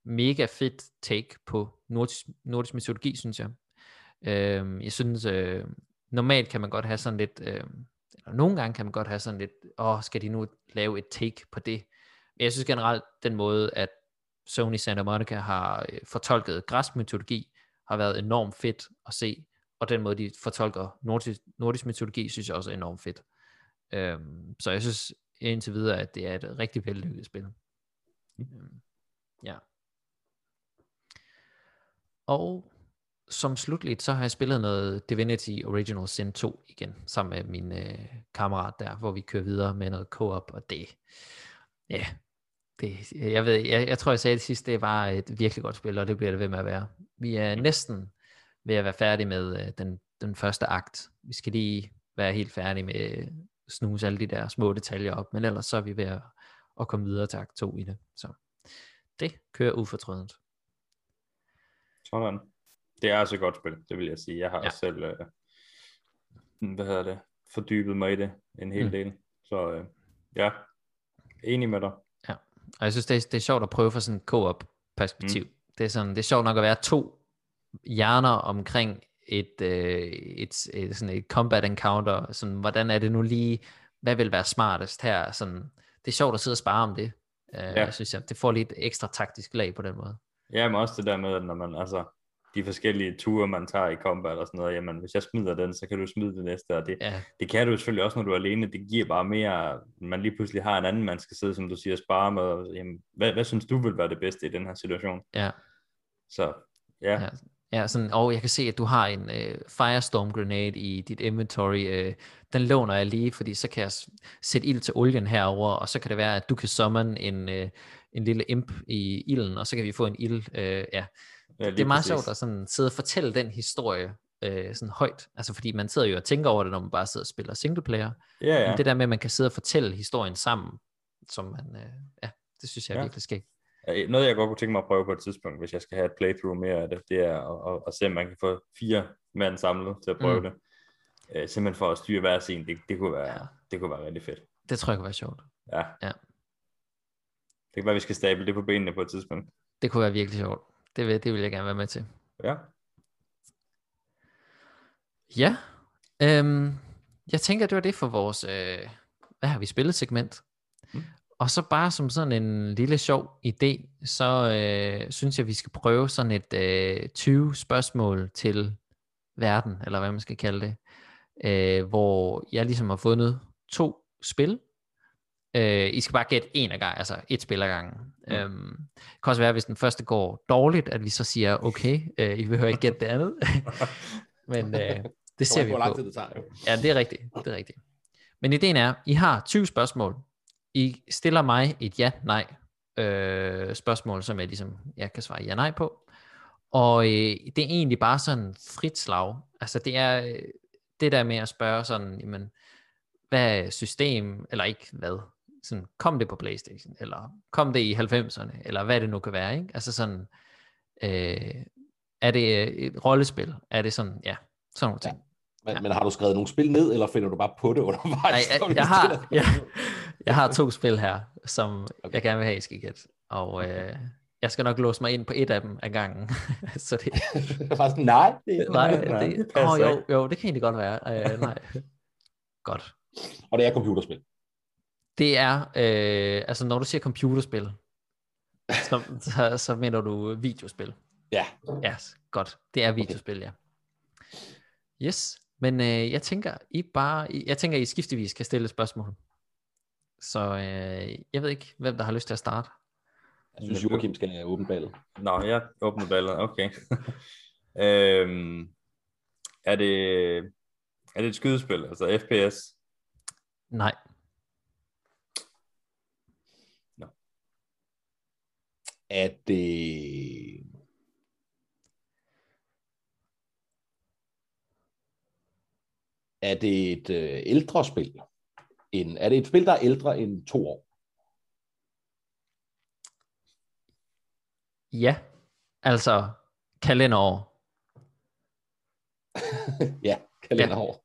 mega fedt take på nordisk, nordisk mytologi, synes jeg. Øhm, jeg synes, øh, normalt kan man godt have sådan lidt, øh, eller nogle gange kan man godt have sådan lidt, åh, skal de nu lave et take på det? Men jeg synes generelt, den måde, at Sony Santa Monica har øh, fortolket græsk mytologi, har været enormt fedt at se, og den måde, de fortolker nordisk, nordisk mytologi, synes jeg også er enormt fedt. Øhm, så jeg synes indtil videre, at det er et rigtig vellykket spil. Øhm, ja. Og som slutligt, så har jeg spillet noget Divinity Original Sin 2 igen, sammen med min øh, kammerat der, hvor vi kører videre med noget co-op, og det, ja, det, jeg ved, jeg, jeg tror, jeg sagde det sidste, det var et virkelig godt spil, og det bliver det ved med at være. Vi er næsten ved at være færdige med øh, den, den første akt. Vi skal lige være helt færdige med at snuse alle de der små detaljer op, men ellers så er vi ved at, at komme videre til akt 2 i det. Så det kører ufortrødent. Sådan. Det er også et godt spil, det vil jeg sige. Jeg har Ja. ja. også selv, øh, hvad hedder det, fordybet mig i det en hel Mm. del. Så øh, ja, enig med dig. Og jeg synes, det er, det er sjovt at prøve fra sådan en co-op perspektiv. Mm. Det, er sådan, det er sjovt nok at være to hjerner omkring et, øh, et, et, sådan et combat encounter. Sådan, hvordan er det nu lige, hvad vil være smartest her? Sådan, det er sjovt at sidde og spare om det. Øh, Ja. ja. synes jeg. Det får lidt ekstra taktisk lag på den måde. Ja, men også det der med, at når man, altså, de forskellige ture, man tager i combat og sådan noget, jamen, hvis jeg smider den, så kan du smide det næste, og det, Ja, det kan du selvfølgelig også, når du er alene, det giver bare mere, man lige pludselig har en anden, man skal sidde, som du siger, spare med, og, jamen, hvad, hvad synes du vil være det bedste i den her situation? ja. Så, ja, Ja. Ja, sådan, og jeg kan se, at du har en øh, Firestorm Grenade i dit inventory. Øh, den låner jeg lige, fordi så kan jeg sætte ild til olien herover, og så kan det være, at du kan summon en, øh, en lille imp i ilden, og så kan vi få en ild. Øh, ja. Ja Det er meget sjovt at sådan sidde og fortælle den historie øh, sådan højt. Altså fordi man sidder jo og tænker over det, når man bare sidder og spiller singleplayer. Ja, Ja. Men det der med, at man kan sidde og fortælle historien sammen, som man, øh, ja, det synes jeg er Ja. virkelig skægt. Noget, jeg godt kunne tænke mig at prøve på et tidspunkt, hvis jeg skal have et playthrough mere af det, det er at, at, at se, om man kan få fire mand samlet til at prøve Mm. det. Øh, simpelthen for at styre hver sin, det, det, kunne være, Ja. det kunne være rigtig fedt. Det tror jeg kunne være sjovt. Ja. Ja. Det kan være, vi skal stable det på benene på et tidspunkt. Det kunne være virkelig sjovt. Det vil, det vil jeg gerne være med til. Ja. Ja, øhm, jeg tænker, det var det for vores, øh, hvad har vi spillet segment. Mm. Og så bare som sådan en lille sjov idé, så øh, synes jeg, vi skal prøve sådan et øh, 20 spørgsmål til verden, eller hvad man skal kalde det, øh, hvor jeg ligesom har fundet to spil. Øh, I skal bare gætte en af gangen, altså et spil ad gangen. Mm. Øhm, det kan også være, hvis den første går dårligt, at vi så siger, okay, øh, I behøver ikke gætte det andet. Men øh, det ser vi på. tid det tager. Jo. Ja, det er rigtigt. Det er rigtigt. Men ideen er, I har 20 spørgsmål. I stiller mig et ja-nej øh, spørgsmål, som jeg ligesom jeg kan svare ja-nej på. Og øh, det er egentlig bare sådan frit slag. Altså det er øh, det der med at spørge sådan, jamen, hvad er system, eller ikke hvad, sådan, kom det på Playstation, eller kom det i 90'erne, eller hvad det nu kan være, ikke? Altså sådan, øh, er det øh, et rollespil? Er det sådan, ja, sådan nogle ting. Men, Ja. men har du skrevet nogle spil ned, eller finder du bare på det undervejs? Nej, jeg, jeg, har, jeg, jeg har to spil her, som okay. Jeg gerne vil have, I skal gætte. Og øh, jeg skal nok låse mig ind på et af dem ad gangen. så det, var sådan, nej. Det, nej, nej, det, det oh, jo, jo, det kan egentlig godt være. Øh, nej. Godt. Og det er computerspil. Det er, øh, altså når du siger computerspil, så, så, så mener du videospil. Ja. Ja, godt. Det er videospil, ja. Yes, men øh, jeg tænker, I bare, jeg tænker, I skiftevis kan stille spørgsmål. Så øh, jeg ved ikke, hvem der har lyst til at starte. Jeg synes, Joachim skal åbne ballet. Nå, jeg åbner ballet, okay. øhm, er, det, er det et skydespil, altså FPS? Nej, Er det... Er det et øh, ældre spil? End, er det et spil, der er ældre end to år? ja, altså kalenderår. ja, kalenderår.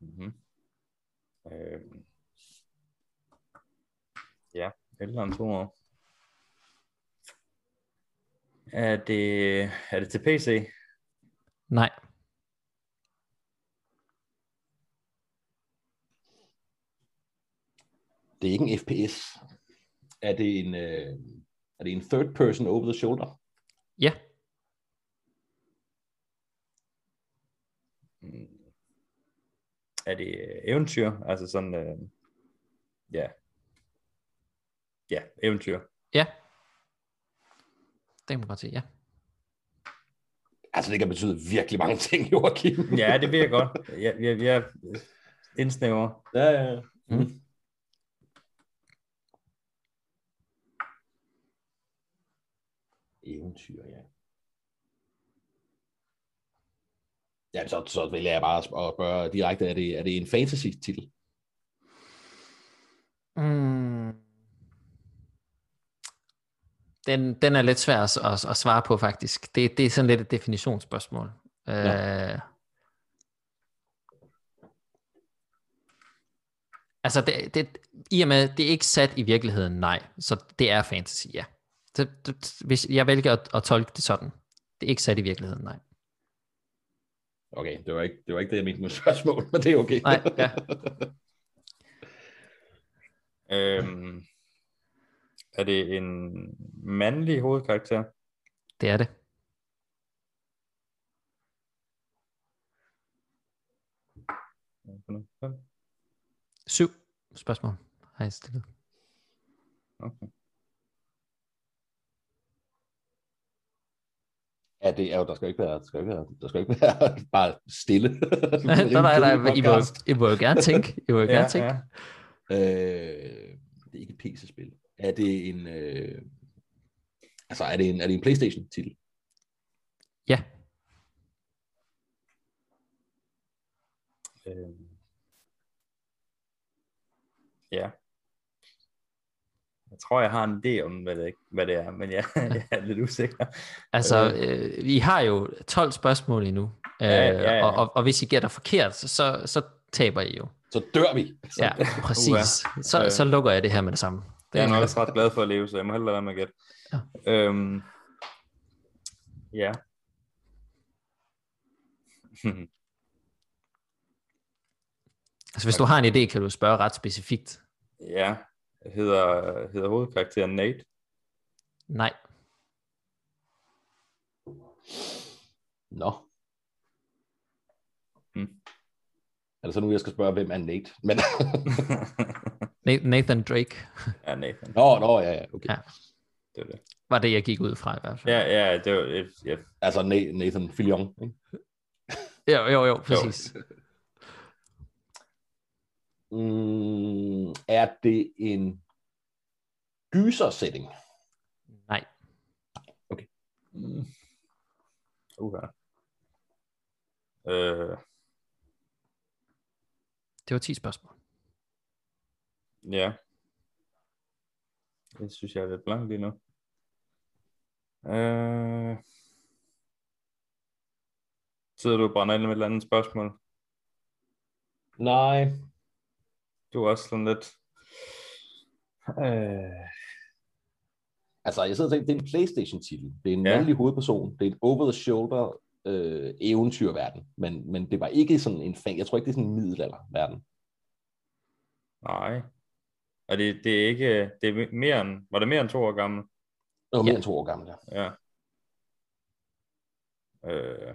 Mm-hmm. Øhm, ja, ældre end to år. Er det, er det til PC? Nej, Det er ikke en FPS. Er det en, øh, er det en third person over the shoulder? ja, Mm. Er det eventyr? Altså sådan, øh, ja. Ja, eventyr. ja. Det kan man godt sige, ja. Altså, det kan betyde virkelig mange ting, Joachim. Ja, det ved jeg godt. Jeg, jeg, jeg indsnæver. ja, ja. ja. Mm. Eventyr, ja. Ja, så, så vælger jeg bare spørge direkte, er det, er det en fantasy-titel? Mm. Den, den er lidt svær at, at, at svare på, faktisk. Det, det er sådan lidt et definitionsspørgsmål. Ja. Øh, altså, det, det, i og med, det er ikke sat i virkeligheden, nej. Så det er fantasy, ja. Det, det, hvis jeg vælger at, at tolke det sådan. Det er ikke sat i virkeligheden, nej. Okay, det var ikke det, var ikke det jeg mente med spørgsmål, men det er okay. Nej, ja. Øhm, er det en mandlig hovedkarakter? Det er det. Syv spørgsmål har jeg stillet. Okay. Ja, det er jo, der skal ikke være, der skal ikke være, der skal ikke være bare stille. nej, nej, nej, I må, I må jo gerne tænke. I må jo gerne tænke. Ja. Øh, det er ikke et PC-spil. Er det en, øh, altså er det en, er det en Playstation-titel? Ja. Øh, ja. Jeg tror, jeg har en idé om, hvad det, hvad det er, men jeg, jeg er lidt usikker. Altså, øh, vi har jo 12 spørgsmål endnu, øh, ja, ja, ja. Og, og, og hvis I gætter forkert, så, så taber I jo. Så dør vi. Så. Ja, præcis. Uh, så, øh, så lukker jeg det her med det samme. Det jeg er også ret glad for at leve, så jeg må hellere være med at gætte. Ja. Øhm, ja. altså, hvis du har en idé, kan du spørge ret specifikt. Ja, hedder, hedder hovedkarakteren Nate? Nej. Nå. Hmm. Er det så nu, jeg skal spørge, hvem er Nate? Men... Nathan Drake. Ja, Nathan. Nå, nå, ja, ja, okay. Ja. Det var det. Var det, jeg gik ud fra i hvert fald. Ja, ja, det var et, ja. Altså Nathan Fillion, ikke? jo, jo, jo, præcis. Jo. Mm, er det en gyser-setting? Nej. Okay. Mm. Okay. Øh. Det var 10 spørgsmål. Ja. Det synes jeg er lidt blankt lige nu. Øh... Sidder du og brænder ind med et eller andet spørgsmål? Nej. Du er også sådan lidt... Øh... Altså, jeg sidder og tænker, det er en Playstation-titel. Det er en ja. mandlig hovedperson. Det er en over-the-shoulder øh, eventyrverden. Men, men det var ikke sådan en fan. Jeg tror ikke, det er sådan en middelalderverden. Nej. Og det, det er ikke, det er mere end, var det mere end to år gammel? Det var mere ja. end to år gammel, ja. ja. Øh,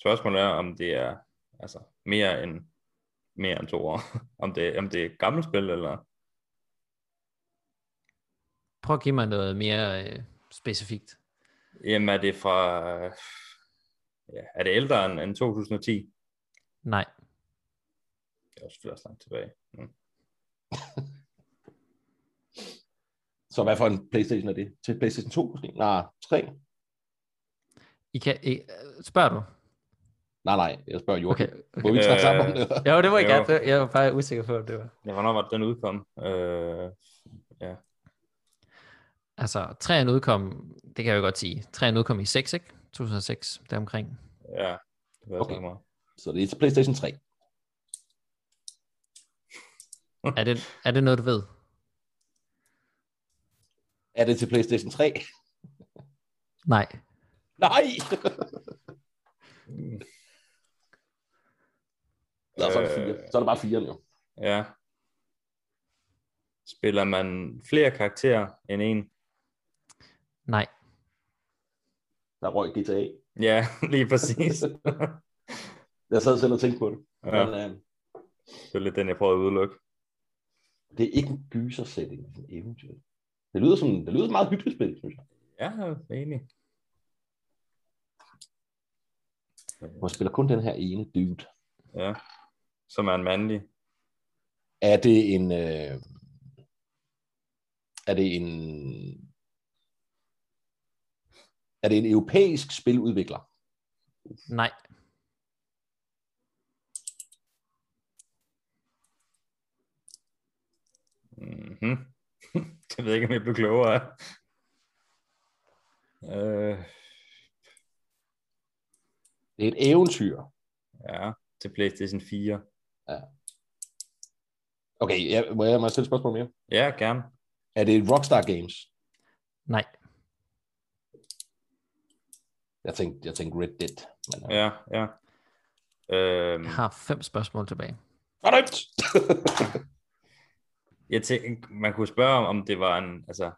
spørgsmålet er, om det er altså, mere end mere end to år. om, det, om det er et gammelt spil, eller? Prøv at give mig noget mere øh, specifikt. Jamen, er det fra... Ja, er det ældre end, end 2010? Nej. Det er også flere langt tilbage. Mm. Så hvad for en Playstation er det? Til Playstation 2 måske? Nej, 3? I kan, I, spørger du? Nej, nej, jeg spørger jo. Okay, okay. Må vi ikke snakke sammen om det? Jo, det var jeg gerne. Jeg var bare usikker på, om det var. Ja, hvornår var den udkom? Øh, ja. Altså, træerne udkom, det kan jeg jo godt sige. Træerne udkom i 6, ikke? 2006, deromkring. Ja, det var okay. Meget. Så det er til Playstation 3. er, det, er det noget, du ved? Er det til PlayStation 3? Nej. Nej! Nå, så er det fire. Så er det bare fire nu. Ja. Spiller man flere karakterer end en? Nej. Der røg GTA. Ja, lige præcis. jeg sad selv og tænkte på det. Ja. Men, øh, det er lidt den, jeg prøvede at udelukke. Det er ikke en gyser-setting, det er en eventyr. Det lyder som, det lyder som meget hyggeligt spil, synes jeg. Ja, enig. Man spiller kun den her ene dude. Ja, som er en mandlig. Er det en... Øh, er det en... Er det en europæisk spiludvikler? Nej. Mm-hmm. jeg ved ikke, om jeg blev klogere. Øh... Det er et eventyr. Ja, til PlayStation 4. Ja. Okay, ja, må jeg, må jeg stille spørgsmål mere? Ja, gerne. Er det Rockstar Games? Nej. Jeg tænkte, jeg tænkte Red Dead. Men, ja, ja. Øhm... Jeg har fem spørgsmål tilbage. Fornemt! jeg tænker, man kunne spørge om, om det var en, altså,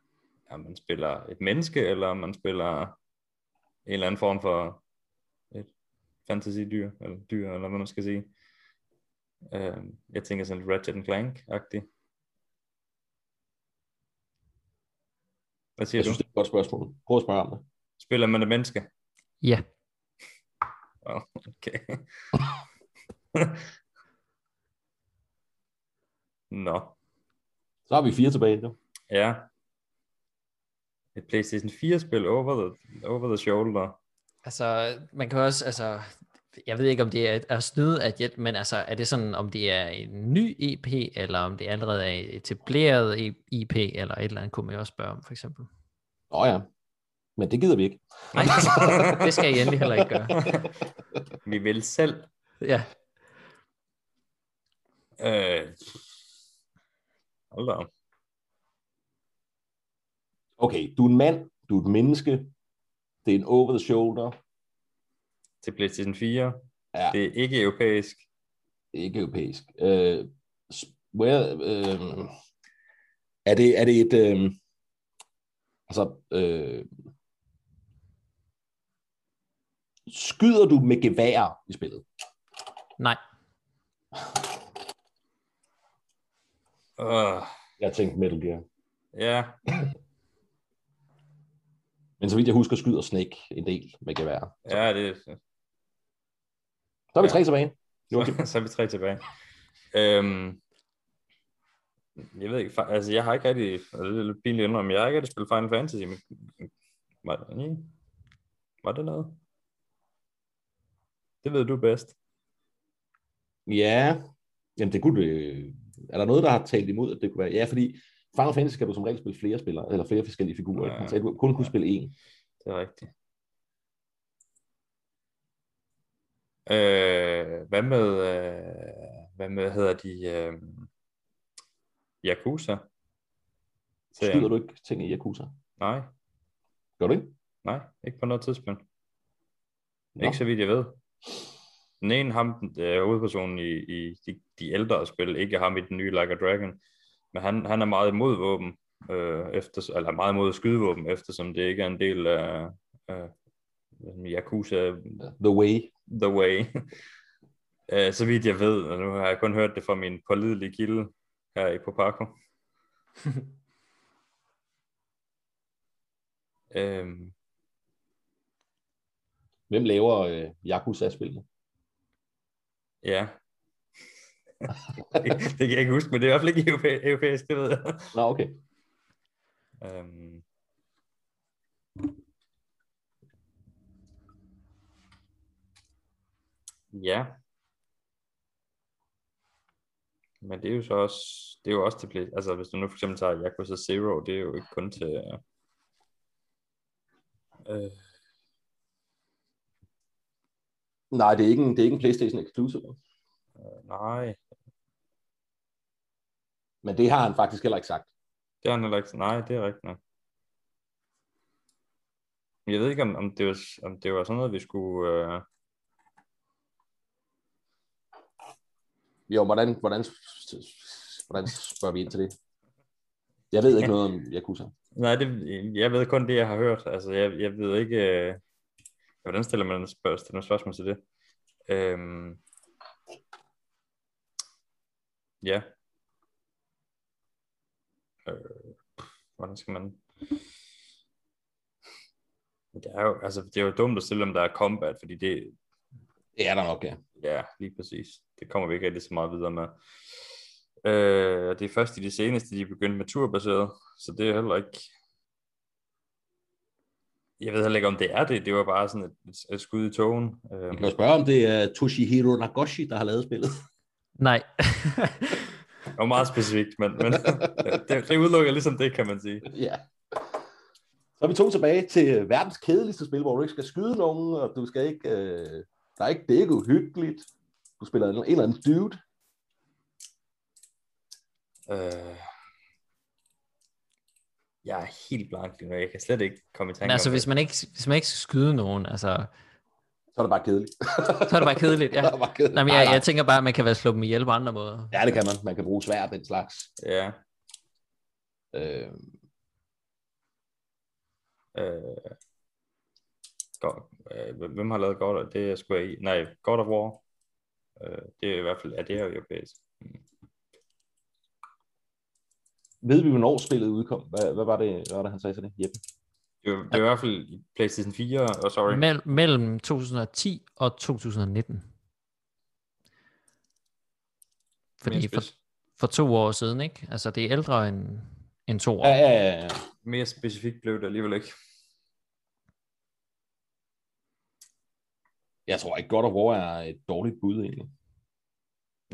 om man spiller et menneske, eller om man spiller en eller anden form for et fantasy-dyr, eller dyr, eller hvad man skal sige. Uh, jeg tænker sådan Ratchet Clank-agtigt. Hvad siger Jeg du? synes, det er et godt spørgsmål. Prøv at spørge om det. Spiller man et menneske? Ja. Oh, okay. Nå, Så har vi fire tilbage. Jo. ja. Et PlayStation 4-spil over the, over the shoulder. Altså, man kan også, altså, jeg ved ikke, om det er at snyde, at jeg, men altså, er det sådan, om det er en ny EP, eller om det allerede er et etableret EP, eller et eller andet, kunne man jo også spørge om, for eksempel. Nå ja, men det gider vi ikke. Nej, det skal jeg endelig heller ikke gøre. Vi vil selv. Ja, Øh, hold da. Okay, du er en mand, du er et menneske, det er en over the shoulder, Til PlayStation 4. Ja. Det er ikke europæisk. ikke europæisk. Øh, where, øh, er, det, er det et... Øh, altså, øh, skyder du med gevær i spillet? nej, Uh, Jeg tænkte Metal Gear. ja, Men så vidt jeg husker, skyder Snake en del med gevær. ja, det Så er vi Ja. tre tilbage. Joachim. så, så er vi tre tilbage. Øhm, jeg ved ikke, altså jeg har ikke rigtig, og det er lidt pinligt at indrømme, jeg har ikke rigtig spillet Final Fantasy, men var, var det noget? Det ved du bedst. Ja, jamen det kunne det. Er der noget, der har talt imod, at det kunne være? Ja, fordi Final Fantasy kan du som regel spille flere spillere, eller flere forskellige figurer. Ja. Ja. Så du kun kunne spille én. Det er rigtigt. Øh, hvad med, øh, hvad med, hedder de, øh, Yakuza? Serien? Skyder du ikke ting i Yakuza? Nej, Gør du ikke? nej, ikke på noget tidspunkt. Nå. Ikke så vidt jeg ved. Den ene ham, øh, hovedpersonen i, i de, de ældre spil, ikke ham i den nye Like a Dragon, men han, han er meget imod våben, øh, efter, eller meget imod skydevåben, eftersom det ikke er en del af øh, Yakuza The Way. The Way. uh, så vidt jeg ved, og nu har jeg kun hørt det fra min pålidelige kilde her i Popako. øhm, Hvem laver øh, Yakuza-spillene? ja. det, det kan jeg ikke huske, men det er i hvert fald ikke europæ- europæisk, det ved jeg. Nå, okay. Øhm. Ja. Men det er jo så også, det er jo også til, play- altså hvis du nu for eksempel tager Yakuza Zero, det er jo ikke kun til, øh, Nej, det er ikke en, det er ikke en PlayStation Exclusive. øh, nej, Men det har han faktisk heller ikke sagt. det er han heller ikke, nej, det er rigtigt nok. Jeg ved ikke, om, om, det var, om det var sådan noget, vi skulle, øh, Jo, hvordan, hvordan, hvordan spørger vi ind til det? Jeg ved ikke noget om Yakuza. Nej, det, jeg ved kun det, jeg har hørt. Altså, jeg, jeg ved ikke... Øh, hvordan stiller man spørg, stiller man spørgsmål til det? Øhm, ja. Øh, hvordan skal man... Det er jo, altså, det er jo dumt at stille, om der er combat, fordi det, Det er der nok, ja. Ja, lige præcis. Det kommer vi ikke rigtig så meget videre med. Øh, det er først i de seneste, de er begyndt med turbaseret, så det er heller ikke... Jeg ved heller ikke, om det er det. Det var bare sådan et, et, skud i togen. Øh, Vi kan spørge, om det er Toshihiro Nagoshi, der har lavet spillet. nej. det var meget specifikt, men, men det, det udelukker ligesom det, kan man sige. ja. Så er vi to tilbage til verdens kedeligste spil, hvor du ikke skal skyde nogen, og du skal ikke... Øh, der er ikke, det er ikke uhyggeligt. Du spiller en, en eller anden dude. Øh, jeg er helt blank lige nu. Jeg kan slet ikke komme i tanke Men altså, om hvis man, ikke, hvis man ikke skal skyde nogen, altså, Så er det bare kedeligt. så er det bare kedeligt. Ja. Så er det bare kedeligt. Nej, men jeg, nej. jeg tænker bare, at man kan være slå dem ihjel på andre måder. Ja, det kan man. Man kan bruge svær og den slags. Ja. Øh, Øh, God, øh, hvem har lavet God of, det er Square i, nej, God of War. Øh, det er i hvert fald, ja, det er jo europæisk. Ved vi, hvornår spillet udkom? Hvad, hvad, var det, hvad var det, han sagde til det? Jeppe? Det er, det er i hvert fald i PlayStation 4, og oh, sorry. Mell- mellem 2010 og 2019. Fordi for, for to år siden, ikke? Altså, det er ældre end, end to år. Ja, ja, ja, ja. mere specifikt blev det alligevel ikke. Jeg tror ikke, God of War er et dårligt bud, egentlig.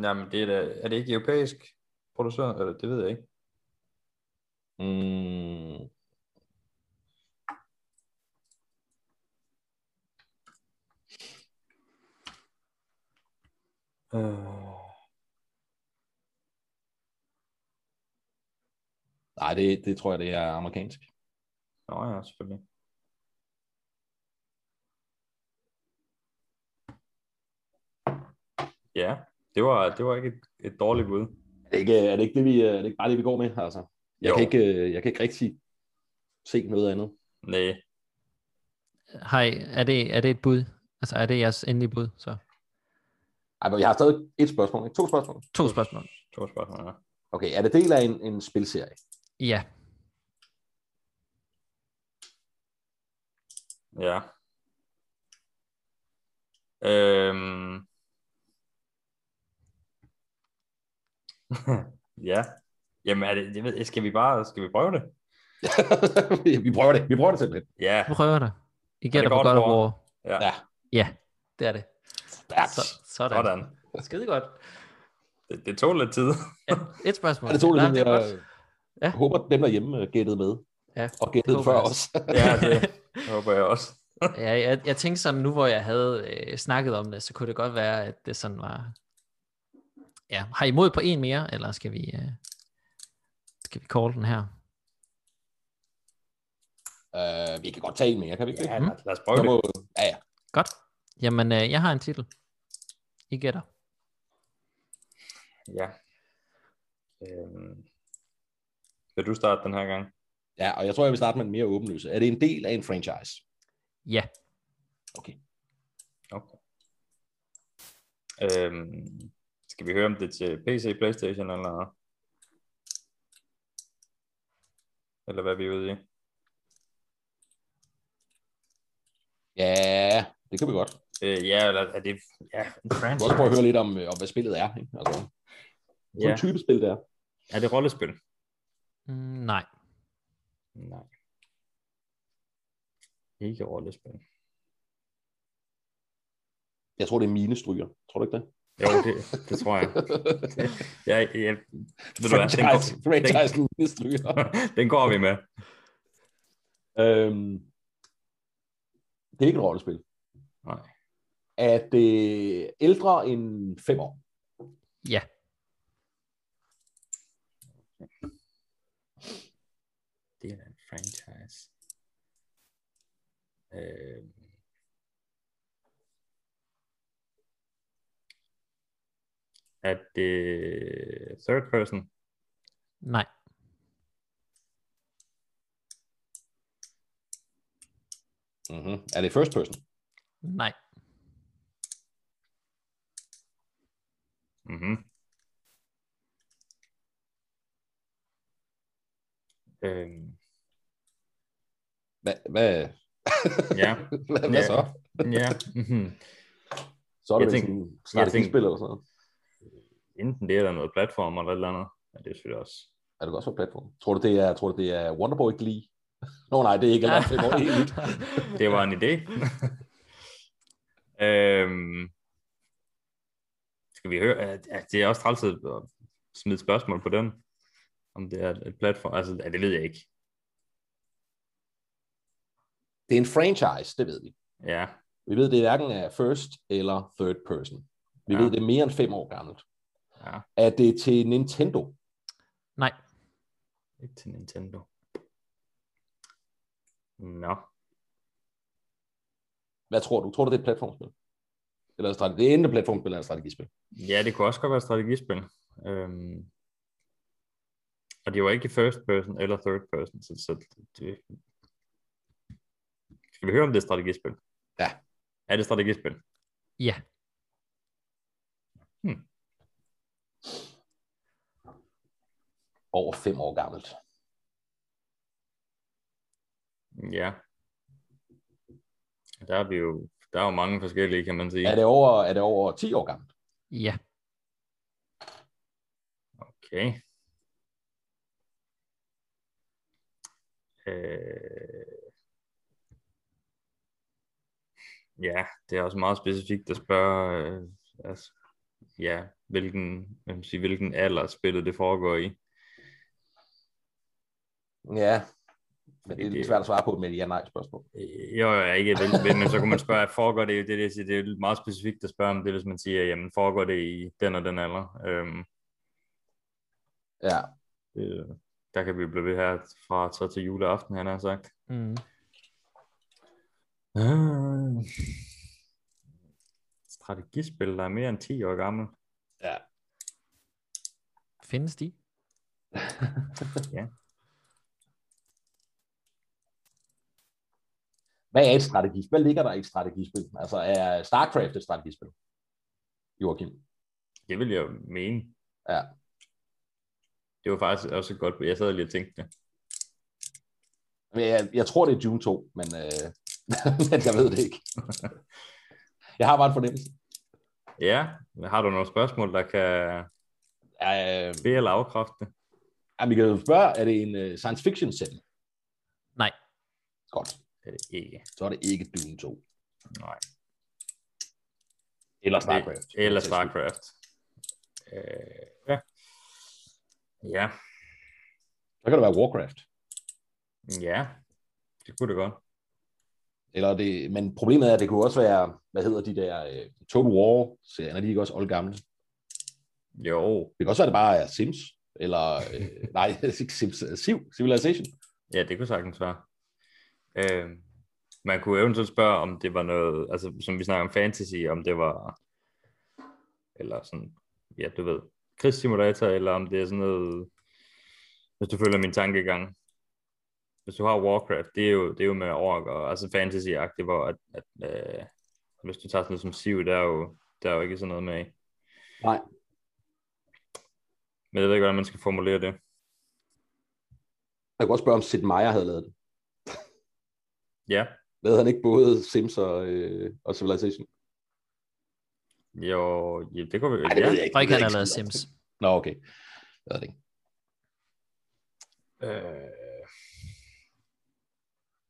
Jamen, det er, da, er det ikke europæisk produceret? Eller, det ved jeg ikke. Mm, Øh, nej, det, det tror jeg, det er amerikansk. nå ja, selvfølgelig. Ja, det var, det var ikke et, et dårligt bud. Er det ikke, er det ikke, det, vi, er det ikke bare det, vi går med? Altså, jeg, Jo. kan ikke, øh, jeg kan ikke rigtig se noget andet. Nej, Hej, er det, er det et bud? Altså, er det jeres endelige bud? Så Ej, men jeg har stadig et spørgsmål, ikke? To spørgsmål. to spørgsmål. to spørgsmål. Ja. Okay, er det del af en, en spilserie? Ja, Ja. Øhm. ja. Jamen, er det, det ved, jeg- skal vi bare, skal vi prøve det? vi prøver det. Vi prøver det simpelthen. Ja. vi prøver det. I gætter på God God of of War? War. Ja. Ja. Ja, det er det. Så, sådan. Sådan. Skide godt. Det, det tog lidt tid. Ja, et spørgsmål. Ja, det tog lidt, det er jeg godt. ja. håber, dem derhjemme gættede med. Ja, Og gættede før jeg os. ja, det håber jeg også. ja, jeg, jeg tænkte sådan, nu hvor jeg havde øh, snakket om det, så kunne det godt være, at det sådan var... Ja, har I mod på en mere, eller skal vi, øh, skal vi call den her? uh, vi kan godt tage en mere, kan vi ikke? Ja, lad, lad os prøve Så det. ja, ja. Godt. Jamen, øh, jeg har en titel. I gætter. Ja. Øhm. Vil du starte den her gang? ja, og jeg tror, jeg vil starte med en mere åbenløse. Er det en del af en franchise? Ja. Okay. Okay. Øhm. Skal vi høre om det er til PC, Playstation eller... Eller hvad er vi ude i? Ja, det kan vi godt. Øh, ja, eller er det... Ja, en Vi kan franchise. også prøve at høre lidt om, øh, om hvad spillet er. Ikke? Altså, ja. Ja. en type spil det er. Er det rollespil? Mm, nej. Nej. Ikke rollespil. Jeg tror, det er mine stryger. Tror du ikke det? Jo, det, det tror jeg. Jeg, jeg, ved du hvad, den, franchise, går, stryger. den går vi med. øhm, det er ikke et rollespil. Nej. Er det ældre end fem år? Ja. Det er en franchise. Øh, er det third person? Nej. Mm-hmm. Er det first person? Nej. Mm-hmm. Øhm, Hvad, hvad, ja, hvad, hvad Ja. så? ja. Mm-hmm. Så er Jeg det vel tænker- sådan jeg strategispil tænker- eller sådan noget. Enten det eller noget platform eller et eller andet. Ja, det er selvfølgelig også. Er det også på platform? Tror du, det er, tror du, det er Wonderboy Glee? Nå nej, det er ikke er helt. Det var en idé. øhm, skal vi høre? at Det er også træls at smide spørgsmål på den. Om det er et platform. Altså, ja, det ved jeg ikke. Det er en franchise, det ved vi. Ja. Vi ved, det er hverken er first eller third person. Vi Ja. ved, det er mere end fem år gammelt. Ja. Er det til Nintendo? Nej. Ikke til Nintendo. Nå. Hvad tror du? Tror du, det er et platformspil? Eller et strate- det er enten et platformspil eller et strategispil. Ja, det kunne også godt være et strategispil. Øhm, Og de var ikke first person eller third person, så, så det... Skal vi høre, om det er strategispil? Ja. Er det strategispil? Ja. Over fem år gammelt. Ja. Der er vi jo, der er jo mange forskellige, kan man sige. Er det over, er det over 10 år gammelt? Ja. Okay. Øh... Ja, det er også meget specifikt at spørge, øh, altså, ja, hvilken, man sige, hvilken alder spillet det foregår i. Ja, men det er lidt svært at svare på med et ja-nej spørgsmål. Øh, Jo, jo, ikke vel, men så kunne man spørge, foregår det, det, det, det er meget specifikt at spørge om det, hvis man siger, jamen foregår det i den og den alder. Øhm, Ja, det, der kan vi blive ved her fra så til juleaften, han har sagt. Mm. Øh, strategispil, der er mere end 10 år gammel. ja. Findes de? Hvad er et strategispil? Hvad ligger der i et strategispil? Altså er StarCraft et strategispil? Joachim. Det vil jeg jo mene. Ja. Det var faktisk også godt, jeg sad lige og tænkte det. Jeg, jeg tror, det er Dune 2, men, øh, men jeg ved det ikke. Jeg har bare en fornemmelse. Ja, har du nogle spørgsmål, der kan Øh, be- eller afkræfte det? ja, vi kan jo spørge, er det en uh, science fiction setting? Nej. Godt. Det er det ikke. Så er det ikke Dune 2. Nej. Eller StarCraft. Eller StarCraft. Øh, ja. Ja. Så kan det være Warcraft. Ja. Det kunne det godt. Eller det, men problemet er, at det kunne også være, hvad hedder de der uh, Total War-serier, er de ikke også oldgamle? Jo. Det kan også være, at det bare er Sims, eller, øh, nej, ikke Sims, øh, Civ, Civilization. Ja, det kunne sagtens være. Øh, man kunne eventuelt spørge, om det var noget, altså som vi snakker om fantasy, om det var, eller sådan, ja, du ved, krigssimulator, eller om det er sådan noget, hvis du følger min tankegang. Hvis du har Warcraft, det er jo, det er jo med ork, og altså fantasy-agtigt, hvor at, at øh, hvis du tager sådan noget som Civ, der er jo, der er jo ikke sådan noget med i. Nej. Men jeg ved ikke, hvordan man skal formulere det. Jeg kunne også spørge, om Sid Meier havde lavet det. Ja, Lavede han ikke både Sims og, øh, og Civilization? jo, ja, det kunne vi, det ja. ved jeg ikke. Ikke Det han har lavet. Sims. Nå, okay. Jeg ved det ikke. Øh,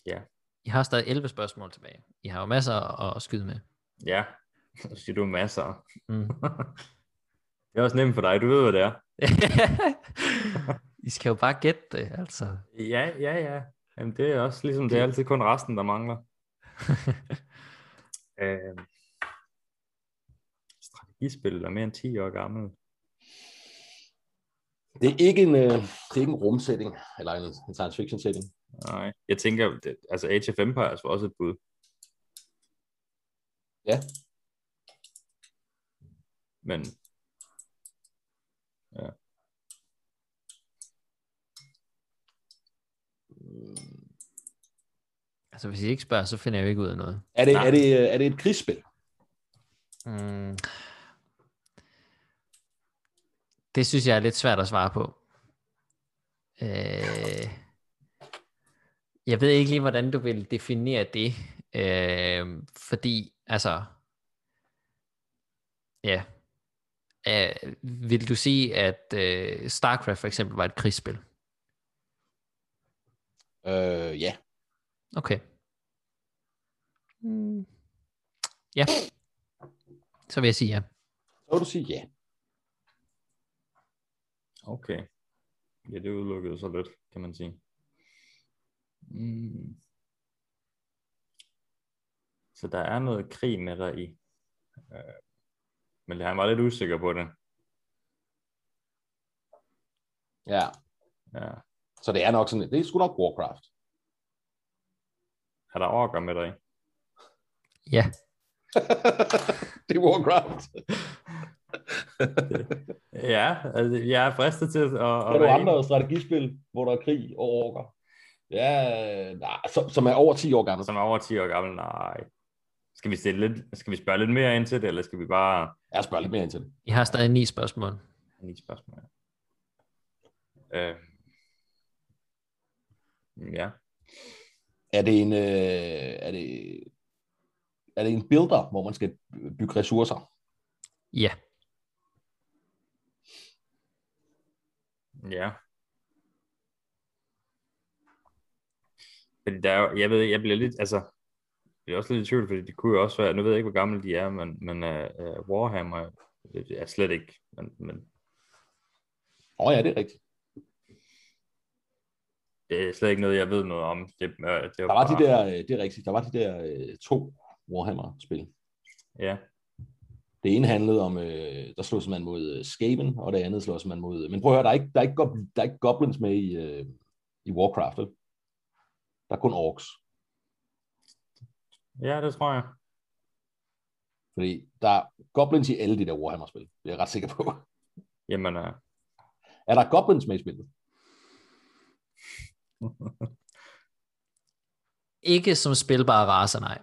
ja, I har stadig 11 spørgsmål tilbage. I har jo masser at skyde med. ja. Så siger du masser. Mm. Det er også nemt for dig, du ved, hvad det er. I skal jo bare gætte det, altså. Ja, ja, ja. Jamen, det er også ligesom, det er altid kun resten, der mangler. øh, strategispil der er mere end 10 år gammel. Det er ikke en, øh, det er ikke en rumsætning, eller en, en science fiction setting. Nej, jeg tænker, det, altså Age of Empires var også et bud. Ja. Men, altså, hvis I ikke spørger, så finder jeg jo ikke ud af noget. Er det, Nej. er det, er det et krigsspil? Mm. Det synes jeg er lidt svært at svare på. Øh, jeg ved ikke lige, hvordan du vil definere det. Øh, fordi, altså, ja, øh, vil du sige, at øh, StarCraft for eksempel var et krigsspil? Øh, ja. Okay. Mm. Ja. Så vil jeg sige ja. Så vil du sige ja. okay. Ja, det udelukkede så lidt, kan man sige. Mm. Så der er noget krig med dig i. Øh, men han var lidt usikker på det. Ja. Ja. Så det er nok sådan, det er sgu nok Warcraft. Er der orker med dig i? Ja. det er Warcraft. Ja, altså, jeg er fristet til at... at Er du andre strategispil, hvor der er krig og orker? Ja, nej, som, som er over 10 år gammel. som er over 10 år gammel, nej. Skal vi, stille lidt, skal vi spørge lidt mere ind til det, eller skal vi bare Jeg spørger lidt mere ind til det. I har stadig ni spørgsmål. ni spørgsmål? Øh. Ja. Er det en, øh, er det, er det en builder, hvor man skal bygge ressourcer? Ja. Ja. Fordi der er jeg ved ikke, jeg bliver lidt, altså, jeg bliver også lidt i tvivl, fordi det kunne jo også være, nu ved jeg ikke, hvor gamle de er, men, men uh, Warhammer det er slet ikke, men, men Åh oh, ja, det er rigtigt. det er slet ikke noget, jeg ved noget om. Det, uh, det er jo Der var de bare- der, øh, det er rigtigt, der var de der øh, to Warhammer-spil. Ja, Det ene handlede om, øh, der slås man mod øh, Skaven, og det andet slås man mod... Men prøv at høre, der er ikke, der er ikke, gob, der er ikke goblins med i, øh, i Warcraft. vel? Der er kun orks. ja, det tror jeg. Fordi der er goblins i alle de der Warhammer-spil. Det er jeg ret sikker på. Jamen, uh, Er der goblins med i spillet? Ikke som spilbare raser, nej.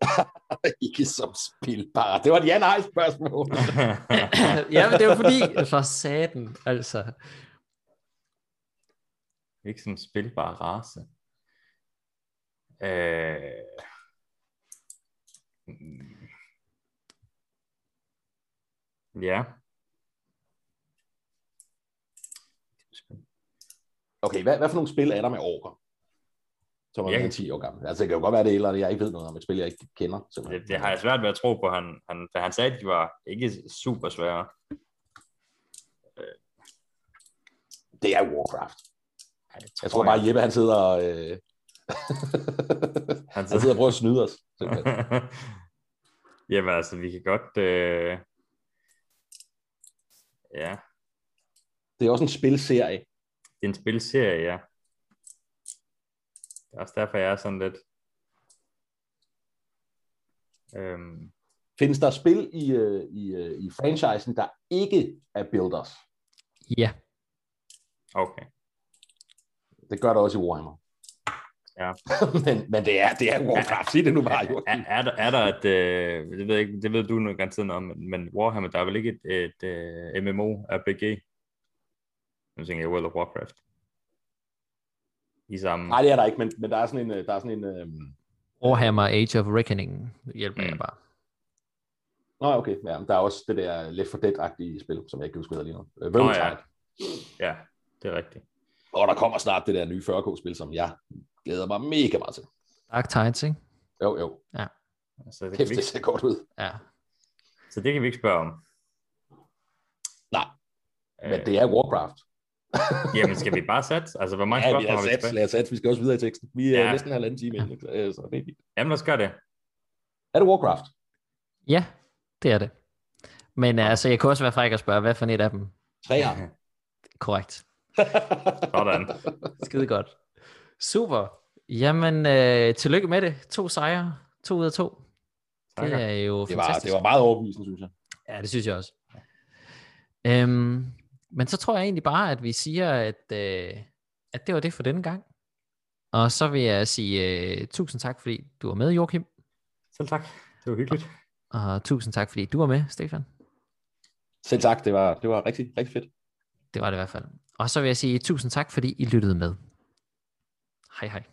ikke som spilbare. Det var et ja-nej-spørgsmål. ja, men det var fordi, for saten, altså. Ikke som spilbar race. Øh... mm. Ja. Okay, hvad, hvad for nogle spil er der med orker? Som er Ja. mere end 10 år gammel. Altså, det kan jo godt være, det er et eller jeg ikke ved noget om. Et spil, jeg ikke kender. simpelthen. Det, det har jeg svært ved at tro på. Han, han, han sagde, at de var ikke super svære. Det er Warcraft. Det Jeg tror bare, Jeppe, han sidder og... Øh... Han han sidder og prøver at snyde os. simpelthen. Jamen altså, vi kan godt... Øh... Ja, Det er også en spilserie. det er en spilserie, ja. Det er også derfor, jeg er sådan lidt... Øhm, Findes der spil i, øh, i, øh, i franchisen, der ikke er builders? Ja, okay. Det gør der også i Warhammer. Ja. men, men det er, det er Warcraft. Sig det nu bare, jo. Er, er, der, er der et... Øh, det, ved jeg ikke, det ved du nu garanteret noget om, men, men Warhammer, der er vel ikke et, et øh, MMO-RPG? Nu tænker jeg World of Warcraft. I samme... Nej, det er der ikke, men, men der er sådan en... øh, Der er sådan en øhm... Warhammer Age of Reckoning hjælper mm. jeg bare. Nå, okay. Ja, men der er også det der Left 4 Dead-agtige spil, som jeg ikke kan huske, hvad der lige nu. Øh, Nå, ja. Ja, det er rigtigt. Og der kommer snart det der nye 40K-spil, som jeg glæder mig mega meget til. Dark Tides, ikke? Jo, jo. Så det, kan Kæft, vi det ikke, ser godt ud. Ja. så det kan vi ikke spørge om. Nej, men Øh, det er Warcraft. Jamen, skal vi bare sætte? Altså, hvor mange Ja, vi spørgsmål har har vi sat, tilbage? lad os sætte. Vi skal også videre i teksten. Vi er Ja. næsten en halvanden time inde, så øh, så det er fint. Jamen, lad os gøre det. Er det Warcraft? Ja, det er det. Men altså, jeg kunne også være fræk og spørge, hvad for et af dem? Treer. Korrekt. Sådan. Skide godt. Super. Jamen, øh, tillykke med det. To sejre. To ud af to. Det Takker. er jo Det var, fantastisk. det var meget overbevisende, synes jeg. Ja, det synes jeg også. Øhm, men så tror jeg egentlig bare, at vi siger, at, øh, at det var det for denne gang. Og så vil jeg sige øh, tusind tak, fordi du var med, Joachim. Selv tak. Det var hyggeligt. Og tusind tak, fordi du var med, Stefan. Selv tak, det var, det var rigtig, rigtig fedt. Det var det i hvert fald. Og så vil jeg sige tusind tak, fordi I lyttede med. Hej hej.